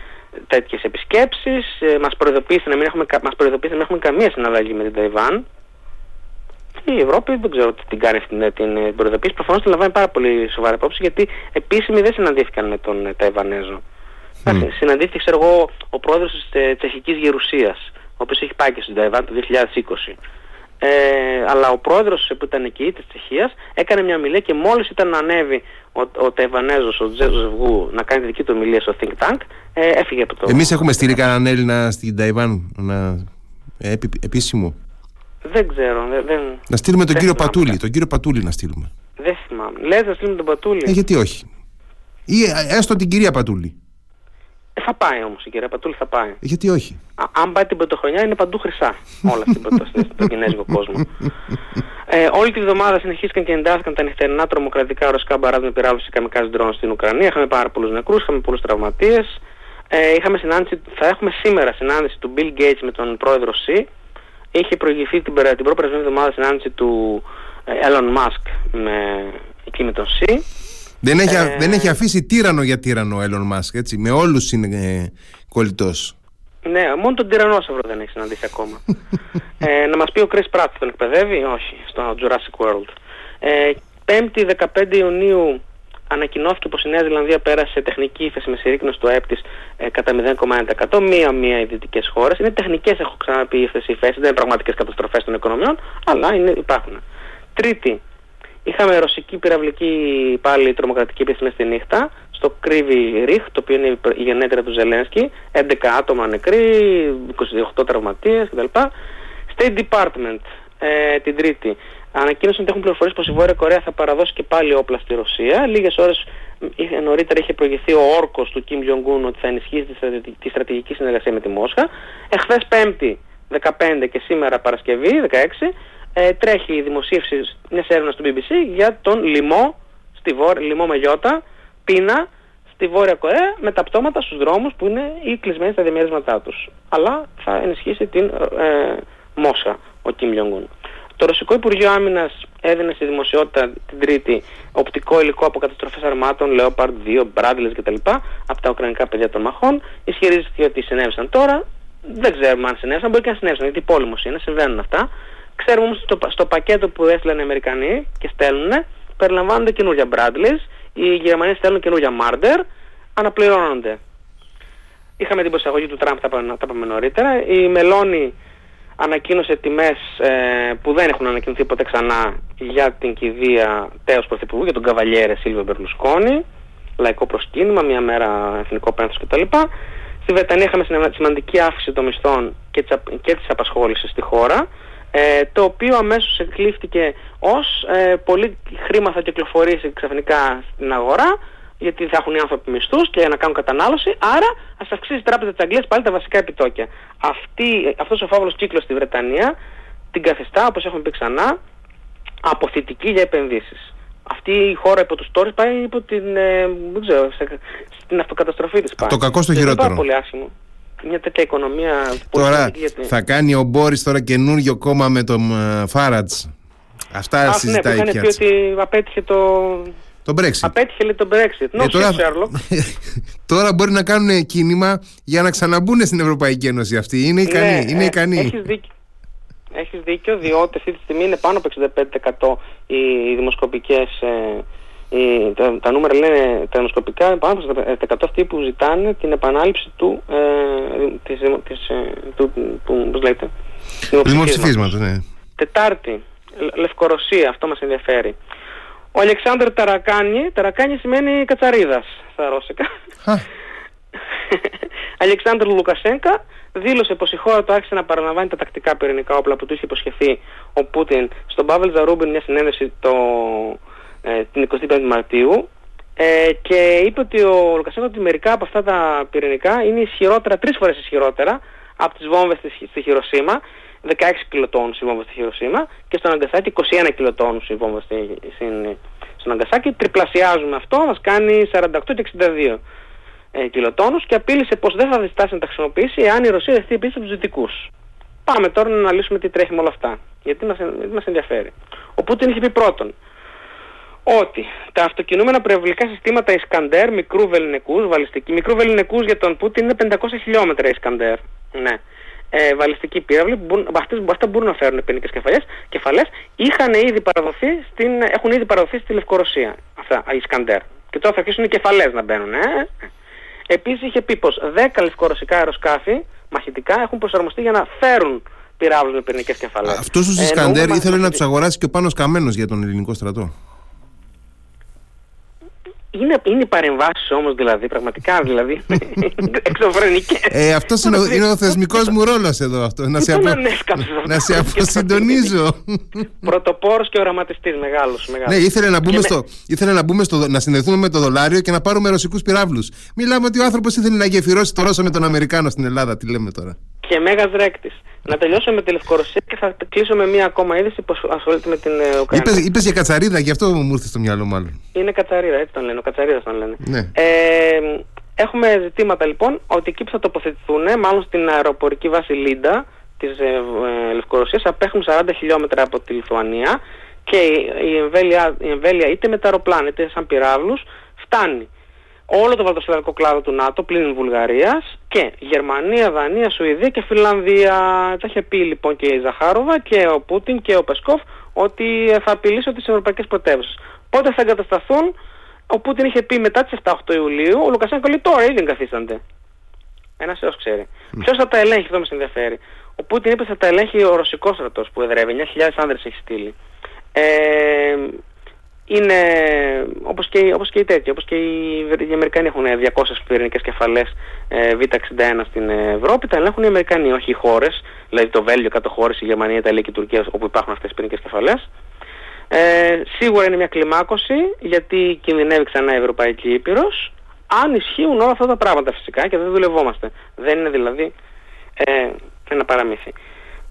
Speaker 2: τέτοιες επισκέψεις, ε, μας προειδοποίησε να μην έχουμε, μας προειδοποίησε να μην έχουμε καμία συναλλαγή με την Ταϊβάν η Ευρώπη δεν ξέρω τι την κάνει αυτή την, την προειδοποίηση. Προφανώς την λαμβάνει πάρα πολύ σοβαρά υπόψη γιατί επίσημοι δεν συναντήθηκαν με τον Ταϊβανέζο. Mm. Συναντήθηκε, ξέρω εγώ, ο πρόεδρος της Τσεχικής Γερουσίας, ο οποίος έχει πάει και στην Ταϊβάν το 2020. Ε, αλλά ο πρόεδρος που ήταν εκεί της Τσεχίας έκανε μια ομιλία και μόλις ήταν να ανέβει ο, ο Ταϊβανέζος, ο Τζέζο να κάνει τη δική του ομιλία στο Think Tank, ε, έφυγε από το.
Speaker 1: Εμείς έχουμε στείλει κανέναν Έλληνα στην Ταϊβάν να... Ε, επίσημο.
Speaker 2: Δεν ξέρω. Δεν,
Speaker 1: να στείλουμε τον κύριο Πατούλη. Τον κύριο Πατούλη να στείλουμε.
Speaker 2: Δεν θυμάμαι. Λες να στείλουμε τον Πατούλη.
Speaker 1: Ε, γιατί όχι. Ή ε, έστω την κυρία Πατούλη.
Speaker 2: Ε, θα πάει όμως η κυρία Πατούλη, θα πάει. Ε,
Speaker 1: γιατί όχι;
Speaker 2: Α, αν πάει την πρωτοχρονιά είναι παντού χρυσά όλα στην στον κινέζικο κόσμο. Ε, όλη τη βδομάδα συνεχίστηκαν και εντάθηκαν τα νυχτερινά τρομοκρατικά ρωσικά μπαράζ με πυράβλωση καμικά ντρόν στην Ουκρανία. Είχαμε πάρα πολλούς νεκρούς, είχαμε πολλούς τραυματίες. Ε, είχαμε συνάντηση, θα έχουμε σήμερα συνάντηση του Bill Gates με τον πρόεδρο Xi. Είχε προηγηθεί την, την πρώτη εβδομάδα συνάντηση του ε, Elon Musk με, εκεί με τον Xi.
Speaker 1: Δεν έχει, ε, δεν έχει αφήσει τύρανο για τύρανο ο Elon Musk, έτσι. Με όλους είναι ε, κολλητός.
Speaker 2: Ναι, μόνο τον τυρανόσαυρο δεν έχει συναντήσει ακόμα. ε, να μας πει ο Chris Pratt τον εκπαιδεύει, όχι, στο Jurassic World. Ε, 5η 15 Ιουνίου ανακοινώθηκε πως η Νέα Ζηλανδία πέρασε τεχνική ύφεση με συρρήκνωση του ΑΕΠ της ε, κατά 0,1%. Μία-μία οι δυτικές χώρες. Είναι τεχνικές, έχω ξαναπεί, ύφεση υφέση, δεν είναι πραγματικές καταστροφές των οικονομιών, αλλά είναι, υπάρχουν. Τρίτη, είχαμε ρωσική πυραυλική πάλι τρομοκρατική επίθεση στη νύχτα στο Κρύβι Ριχ, το οποίο είναι η γενέτερα του Ζελένσκι, 11 άτομα νεκροί, 28 τραυματίες κτλ. State Department ε, την Τρίτη ανακοίνωσαν ότι έχουν πληροφορίες πως η Βόρεια Κορέα θα παραδώσει και πάλι όπλα στη Ρωσία. Λίγες ώρες νωρίτερα είχε προηγηθεί ο όρκος του Κιμ Jong-un ότι θα ενισχύσει τη στρατηγική συνεργασία με τη Μόσχα. Εχθές Πέμπτη 15 και σήμερα Παρασκευή 16 ε, τρέχει η δημοσίευση μιας έρευνας του BBC για τον λοιμό, στη Βόρεια, λοιμό με γιώτα, πείνα στη Βόρεια Κορέα με τα πτώματα στους δρόμους που είναι οι κλεισμένοι στα διαμέρισματά τους. Αλλά θα ενισχύσει την ε, Μόσχα ο Κιμ Jong-un. Το Ρωσικό Υπουργείο Άμυνας έδινε στη δημοσιότητα την Τρίτη οπτικό υλικό από καταστροφές αρμάτων, Leopard 2, Bradley κτλ. από τα ουκρανικά παιδιά των μαχών. Ισχυρίζεται ότι συνέβησαν τώρα. Δεν ξέρουμε αν συνέβησαν, μπορεί και να συνέβησαν γιατί πόλεμος είναι, συμβαίνουν αυτά. Ξέρουμε όμως ότι στο, πακέτο που έστειλαν οι Αμερικανοί και στέλνουν περιλαμβάνονται καινούργια Bradleys, οι Γερμανοί στέλνουν καινούργια Marder, αναπληρώνονται. Είχαμε την προσαγωγή του Τραμπ, τα, τα είπαμε νωρίτερα. Η Μελώνη ανακοίνωσε τιμές ε, που δεν έχουν ανακοινωθεί ποτέ ξανά για την κηδεία τέος πρωθυπουργού, για τον Καβαλιέρε Σίλβιο Μπερλουσκόνη, λαϊκό προσκύνημα, μια μέρα εθνικό πένθος κτλ. Στη Βρετανία είχαμε σημαντική αύξηση των μισθών και της, και της απασχόλησης στη χώρα, ε, το οποίο αμέσως εκλήφθηκε ως ε, πολύ χρήμα θα κυκλοφορήσει ξαφνικά στην αγορά, γιατί θα έχουν οι άνθρωποι μισθούς και να κάνουν κατανάλωση. Άρα ας αυξήσει η Τράπεζα της Αγγλίας πάλι τα βασικά επιτόκια. Αυτός ο φαύλος κύκλος στη Βρετανία την καθιστά, όπως έχουμε πει ξανά, αποθητική για επενδύσεις. Αυτή η χώρα υπό τους τόρους πάει υπό την, ε, δεν ξέρω, στην αυτοκαταστροφή της.
Speaker 1: Το κακό στο χειρότερο.
Speaker 2: Είναι πολύ άσχημο. Μια τέτοια οικονομία
Speaker 1: Τώρα θα κάνει ο Μπόρις τώρα καινούριο κόμμα με τον uh, Φάρατς. Αυτά Αχ, συζητάει
Speaker 2: ναι, που πει ότι απέτυχε το,
Speaker 1: το Brexit.
Speaker 2: Απέτυχε λέει το Brexit.
Speaker 1: Ε, τώρα, τώρα μπορεί να κάνουν κίνημα για να ξαναμπούν στην Ευρωπαϊκή Ένωση αυτοί. Είναι ικανοί. Ναι, είναι
Speaker 2: ε,
Speaker 1: ικανοί.
Speaker 2: Έχεις δίκιο. Έχεις δίκιο, διότι αυτή τη στιγμή είναι πάνω από 65% οι δημοσκοπικές, ε, οι, τα, τα, νούμερα λένε τα δημοσκοπικά, πάνω από 65% αυτοί που ζητάνε την επανάληψη του, ε, της, της, ε, του, του, πώς λέτε,
Speaker 1: δημοψηφίσματος. Ναι.
Speaker 2: Τετάρτη, Λευκορωσία, αυτό μας ενδιαφέρει. Ο Αλεξάνδρ Ταρακάνι, Ταρακάνι σημαίνει κατσαρίδας στα ρώσικα. Αλεξάνδρ Λουκασένκα δήλωσε πως η χώρα του άρχισε να παραλαμβάνει τα τακτικά πυρηνικά όπλα που του είχε υποσχεθεί ο Πούτιν στον Παύλ Ζαρούμπιν μια συνέντευξη το, ε, την 25η Μαρτίου ε, και είπε ότι ο Λουκασένκα ότι μερικά από αυτά τα πυρηνικά είναι ισχυρότερα, τρεις φορές ισχυρότερα από τις βόμβες στη, στη Χειροσύμα 16 κιλοτόνους η βόμβα στη Χειροσύμα και στον Αγκασάκη 21 κιλοτόνους η βόμβα στη, στην, στον Αγκασάκη. Τριπλασιάζουμε αυτό, μας κάνει 48 και 62 ε, κιλοτόνους και απείλησε πως δεν θα διστάσει να τα χρησιμοποιήσει εάν η Ρωσία δεχτεί επίσης από τους δυτικούς. Πάμε τώρα να αναλύσουμε τι τρέχει με όλα αυτά, γιατί μας, γιατί μας ενδιαφέρει. Ο Πούτιν είχε πει πρώτον ότι τα αυτοκινούμενα προευλικά συστήματα Ισκαντέρ μικρού βεληνικούς, βαλιστική, μικρού βεληνικούς για τον Πούτιν είναι 500 χιλιόμετρα Ισκαντέρ. Ναι ε, βαλιστικοί πύραυλοι που μπορούν, αυτές, αυτά μπορούν να φέρουν ποινικές κεφαλές, κεφαλές είχαν ήδη παραδοθεί στην, έχουν ήδη παραδοθεί στη Λευκορωσία αυτά, οι Σκαντέρ. Και τώρα θα αρχίσουν οι κεφαλές να μπαίνουν. Ε. Επίσης είχε πει πως 10 λευκορωσικά αεροσκάφη μαχητικά έχουν προσαρμοστεί για να φέρουν πυράβλους με πυρηνικές κεφαλές.
Speaker 1: Αυτούς τους Ισκαντέρ ε, ήθελε να τους αγοράσει και ο Πάνος Καμένος για τον ελληνικό στρατό.
Speaker 2: Είναι, είναι οι παρεμβάσεις όμως δηλαδή, πραγματικά δηλαδή. εξωφρενικές.
Speaker 1: Ε, αυτός είναι, είναι ο θεσμικός μου ρόλος εδώ αυτό. Να σε,
Speaker 2: απο...
Speaker 1: να σε αποσυντονίζω.
Speaker 2: Πρωτοπόρος και οραματιστής μεγάλος.
Speaker 1: Ναι, ήθελε να μπούμε, στο, ήθελε να, μπούμε στο, να συνδεθούμε με το δολάριο και να πάρουμε ρωσικούς πυράβλους. Μιλάμε ότι ο άνθρωπος ήθελε να γεφυρώσει το Ρώσο με τον Αμερικάνο στην Ελλάδα. Τι λέμε τώρα.
Speaker 2: Και μέγα ρέκτη. Να τελειώσω με τη Λευκορωσία και θα κλείσω με μία ακόμα είδηση που ασχολείται με την ε, Ουκρανία.
Speaker 1: Είπες, είπες για κατσαρίδα, γι' αυτό μου ήρθε στο μυαλό μάλλον.
Speaker 2: Είναι κατσαρίδα, έτσι τον λένε. Ο κατσαρίδας τον λένε. Ναι. Ε, έχουμε ζητήματα λοιπόν ότι εκεί που θα τοποθετηθούν, μάλλον στην αεροπορική βάση Λίντα της ε, ε, Λευκορωσίας, απέχουν 40 χιλιόμετρα από τη Λιθουανία και η εμβέλεια, η εμβέλεια είτε με τα αεροπλάνα είτε σαν πυράβλους φτάνει όλο το βαλτοσλαβικό κλάδο του ΝΑΤΟ πλην Βουλγαρίας και Γερμανία, Δανία, Σουηδία και Φιλανδία. Τα είχε πει λοιπόν και η Ζαχάροβα και ο Πούτιν και ο Πεσκόφ ότι θα απειλήσει τις ευρωπαϊκές πρωτεύουσες. Πότε θα εγκατασταθούν, ο Πούτιν είχε πει μετά τις 7-8 Ιουλίου, ο Λουκασένκο λέει τώρα ήδη εγκαθίστανται. Ένας έως ξέρει. Mm. Ποιος θα τα ελέγχει, αυτό με ενδιαφέρει. Ο Πούτιν είπε θα τα ελέγχει ο ρωσικός στρατός που εδρεύει. 9.000 άνδρες έχει στείλει. Ε, είναι όπως και, όπως και οι τέτοιοι, όπως και οι, οι Αμερικανοί έχουν 200 πυρηνικές κεφαλές ε, Β61 στην Ευρώπη, τα ελέγχουν οι Αμερικανοί, όχι οι χώρες, δηλαδή το Βέλγιο, κάτω χώρες, η Γερμανία, η Ιταλία και η Τουρκία όπου υπάρχουν αυτές τις πυρηνικές κεφαλές. Ε, σίγουρα είναι μια κλιμάκωση γιατί κινδυνεύει ξανά η Ευρωπαϊκή Ήπειρος, αν ισχύουν όλα αυτά τα πράγματα φυσικά και δεν δουλευόμαστε. Δεν είναι δηλαδή ε, ένα παραμύθι.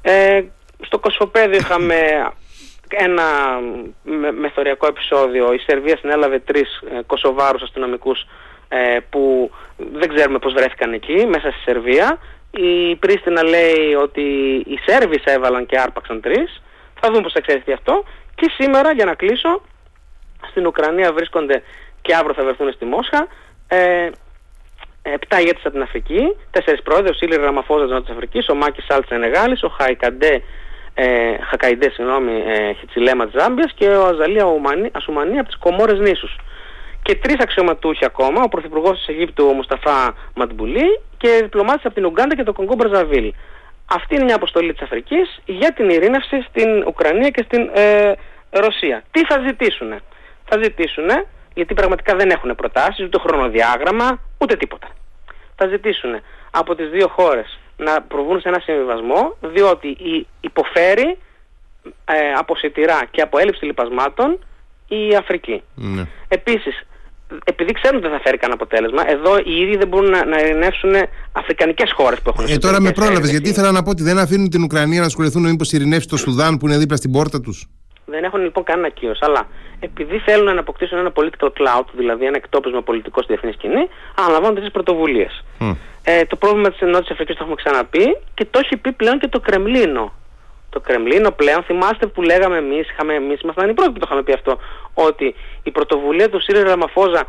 Speaker 2: Ε, στο Κοσμοπέδιο είχαμε ένα μεθοριακό επεισόδιο. Η Σερβία συνέλαβε τρεις ε, Κωσοβάρους αστυνομικούς ε, που δεν ξέρουμε πώς βρέθηκαν εκεί, μέσα στη Σερβία. Η Πρίστινα λέει ότι οι Σέρβοι έβαλαν και άρπαξαν τρεις. Θα δούμε πώς θα εξέλιχθει αυτό. Και σήμερα, για να κλείσω, στην Ουκρανία βρίσκονται και αύριο θα βρεθούν στη Μόσχα ε, επτά ηγέτες από την Αφρική, τέσσερις πρόεδροι, ο Σίλιρ Ραμαφόζας της Νότιας Αφρικής, ο Μάκης Σάλτς Ενεγάλης, ο Χαϊκαντέ ε, Χακαϊντέ, συγγνώμη, ε, Χιτσιλέμα της Ζάμπιας και ο Αζαλία Ασουμανί από τις Κομόρες νήσους. Και τρεις αξιωματούχοι ακόμα, ο Πρωθυπουργός της Αιγύπτου ο Μουσταφά Ματμπουλή και διπλωμάτες από την Ουγκάντα και το Κονγκό Μπραζαβίλ. Αυτή είναι μια αποστολή της Αφρικής για την ειρήνευση στην Ουκρανία και στην ε, Ρωσία. Τι θα ζητήσουν. Θα ζητήσουν, γιατί πραγματικά δεν έχουν προτάσεις, ούτε χρονοδιάγραμμα, ούτε τίποτα. Θα ζητήσουν από τις δύο χώρες να προβούν σε ένα συμβιβασμό διότι υποφέρει ε, από σιτηρά και από έλλειψη λιπασμάτων η Αφρική. Ναι. Επίσης, επειδή ξέρουν ότι δεν θα φέρει κανένα αποτέλεσμα, εδώ οι ίδιοι δεν μπορούν να, να ειρηνεύσουν αφρικανικές χώρες που έχουν
Speaker 1: Ε, τώρα με πρόλαβες, γιατί ήθελα να πω ότι δεν αφήνουν την Ουκρανία να ασχοληθούν μήπως ειρηνεύσεις το Σουδάν που είναι δίπλα στην πόρτα τους.
Speaker 2: Δεν έχουν λοιπόν κανένα κύριο. Αλλά επειδή θέλουν να αποκτήσουν ένα political cloud, δηλαδή ένα εκτόπισμα πολιτικό στη διεθνή σκηνή, αναλαμβάνουν τέτοιες πρωτοβουλίες. Ε, το πρόβλημα της Νότια Αφρικής το έχουμε ξαναπεί και το έχει πει πλέον και το Κρεμλίνο. Το Κρεμλίνο πλέον, θυμάστε που λέγαμε εμείς, εμείς ήμασταν οι πρώτοι που το είχαμε πει αυτό, ότι η πρωτοβουλία του Σύρι Ραμαφόζα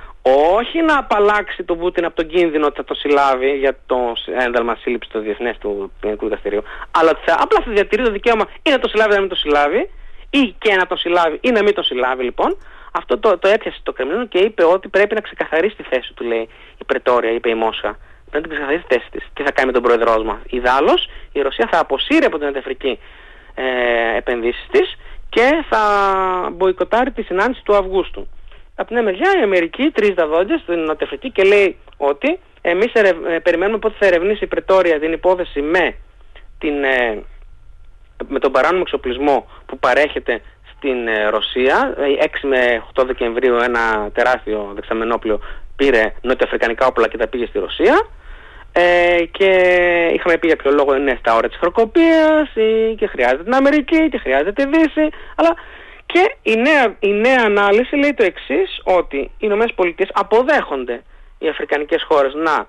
Speaker 2: όχι να απαλλάξει τον Πούτιν από τον κίνδυνο ότι θα το συλλάβει για το ένταλμα σύλληψης του διεθνές του ποινικού δικαστηρίου, αλλά ότι θα, απλά θα διατηρεί το δικαίωμα ή να το συλλάβει ή να μην το συλλάβει, ή και να το συλλάβει ή να μην το συλλάβει λοιπόν, αυτό το, το έπιασε το Κρεμλίνο και είπε ότι πρέπει να ξεκαθαρίσει τη θέση του, λέει η Πρετόρια, είπε η Μόσχα. Πρέπει να ξεκαθαρίσει τη θέση της. Τι θα κάνει με τον πρόεδρός μας. Ιδάλω η Ρωσία θα αποσύρει από την Αντεφρική ε, επενδύσεις της και θα μποϊκοτάρει τη συνάντηση του Αυγούστου. Από την άλλη μεριά η Αμερική τρει τα δόντια στην Νοτιοαφρική και λέει ότι εμείς ε, περιμένουμε πότε θα ερευνήσει η Πρετόρια την υπόθεση με την, ε, με τον παράνομο εξοπλισμό που παρέχεται στην ε, Ρωσία. 6 ε, με 8 Δεκεμβρίου ένα τεράστιο δεξαμενόπλιο πήρε νοτιοαφρικανικά όπλα και τα πήγε στη Ρωσία. Ε, και είχαμε πει για ποιο λόγο είναι στα ώρα της χροκοπίας και χρειάζεται την Αμερική και χρειάζεται τη Δύση. Αλλά και η νέα, η νέα ανάλυση λέει το εξής ότι οι Ηνωμένες Πολιτείες αποδέχονται οι αφρικανικές χώρες να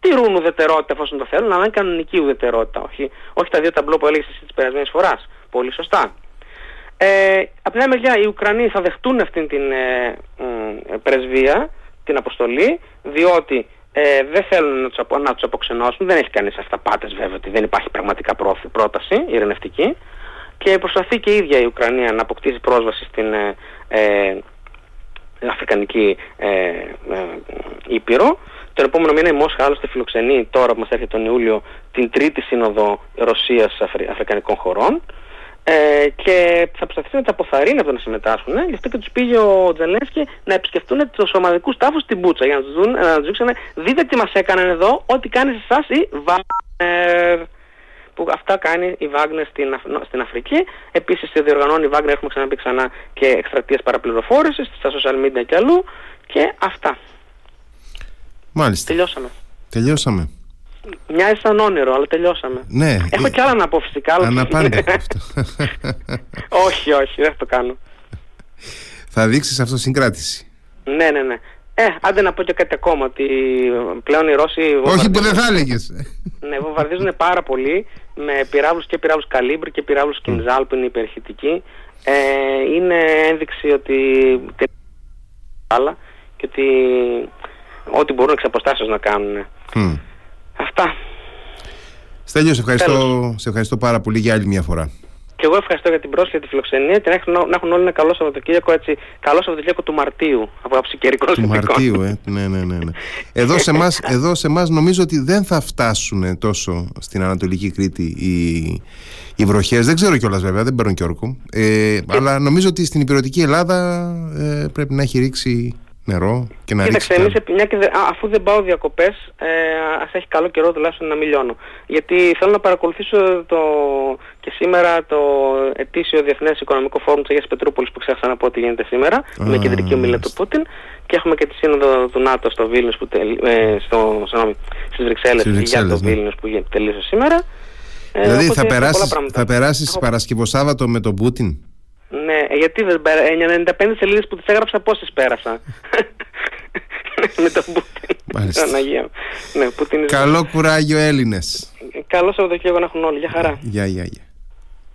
Speaker 2: τηρούν ουδετερότητα εφόσον το θέλουν, αλλά είναι κανονική ουδετερότητα. Όχι, όχι τα δύο ταμπλό που έλεγες εσύ της περασμένης φοράς. Πολύ σωστά. Ε, από την άλλη μεριά, οι Ουκρανοί θα δεχτούν αυτή την ε, πρεσβεία, την αποστολή, διότι ε, δεν θέλουν να τους να τους αποξενώσουν. Δεν έχει κανείς αυταπάτες βέβαια ότι δεν υπάρχει πραγματικά πρόταση ειρηνευτική. Και προσπαθεί και η ίδια η Ουκρανία να αποκτήσει πρόσβαση στην ε, ε Αφρικανική ε, ε, Ήπειρο. Τον επόμενο μήνα η Μόσχα άλλωστε φιλοξενεί τώρα που μας έρχεται τον Ιούλιο την τρίτη σύνοδο Ρωσίας Αφρικανικών χωρών ε, και θα προσπαθήσει να τα αποθαρρύνει από το να συμμετάσχουν. Γι' αυτό και τους πήγε ο Τζελένσκι να επισκεφτούν τους ομαδικούς τάφους στην Μπούτσα για να τους δουν, να τους δείξουν, δείτε τι μας έκαναν εδώ, ό,τι κάνει σε εσάς η Βάγνερ. Που αυτά κάνει η Βάγνερ στην, στην Αφρική. Επίσης, διοργανώνει η Βάγνερ, έχουμε ξαναπεί ξανά και εκστρατείες παραπληροφόρησης στα social media και αλλού. Και αυτά.
Speaker 1: Μάλιστα.
Speaker 2: Τελειώσαμε.
Speaker 1: Τελειώσαμε.
Speaker 2: Μοιάζει σαν όνειρο, αλλά τελειώσαμε.
Speaker 1: Ναι.
Speaker 2: Έχω ε... κι άλλα να πω φυσικά.
Speaker 1: Αλλά... Αναπάντητα αυτό.
Speaker 2: όχι, όχι, δεν θα το κάνω.
Speaker 1: Θα δείξεις αυτό συγκράτηση.
Speaker 2: Ναι, ναι, ναι. Ε, άντε να πω και κάτι ακόμα, ότι πλέον οι Ρώσοι...
Speaker 1: Όχι που δεν θα έλεγες.
Speaker 2: ναι, βομβαρδίζουν πάρα πολύ με πυράβλους και πυράβλους καλύμπρ και πυράβλους κινζάλ που είναι υπερχητικοί. Ε, είναι ένδειξη ότι άλλα και ότι ό,τι μπορούν εξ αποστάσεως να κάνουν. Mm. Αυτά.
Speaker 1: Στέλιος, σε ευχαριστώ, σε ευχαριστώ πάρα πολύ για άλλη μια φορά.
Speaker 2: Και εγώ ευχαριστώ για την πρόσκληση, τη φιλοξενία και να έχουν, να έχουν όλοι ένα καλό Σαββατοκύριακο, έτσι, καλό Σαββατοκύριακο του Μαρτίου, από άψη καιρικών
Speaker 1: Του Μαρτίου, ε. ναι, ναι, ναι, ναι. Εδώ σε εμάς, εδώ σε εμάς νομίζω ότι δεν θα φτάσουν τόσο στην Ανατολική Κρήτη οι, οι βροχές. Δεν ξέρω κιόλας βέβαια, δεν παίρνω κι όρκο. Ε, αλλά νομίζω ότι στην υπηρετική Ελλάδα ε, πρέπει να έχει ρίξει νερό και να
Speaker 2: Κοίταξε, ρίξει. Εμείς, και αφού δεν πάω διακοπές, ε, ας έχει καλό καιρό τουλάχιστον να μιλιώνω. Γιατί θέλω να παρακολουθήσω το, και σήμερα το ετήσιο Διεθνές Οικονομικό Φόρουμ της Αγίας Πετρούπολης που ξέχασα να πω ότι γίνεται σήμερα, με κεντρική ομιλία του Πούτιν και έχουμε και τη σύνοδο του ΝΑΤΟ στο Βίλνιους που τελ, ε, στο, συγνώμη, στις Βρυξέλλες για το ναι. Βίλνιους που τελείωσε σήμερα.
Speaker 1: Ε, δηλαδή θα περάσεις, θα περάσεις Παρασκευοσάββατο με τον Πούτιν;
Speaker 2: Ναι, γιατί δεν πέρα, 95 σελίδες που τις έγραψα πόσες πέρασα; με τον Πούτιν. Μάλιστα. Ναι,
Speaker 1: Καλό κουράγιο Έλληνες.
Speaker 2: Καλό Σαββατοκύριακο να έχουν όλοι. Για χαρά.
Speaker 1: Γεια, γεια, γεια.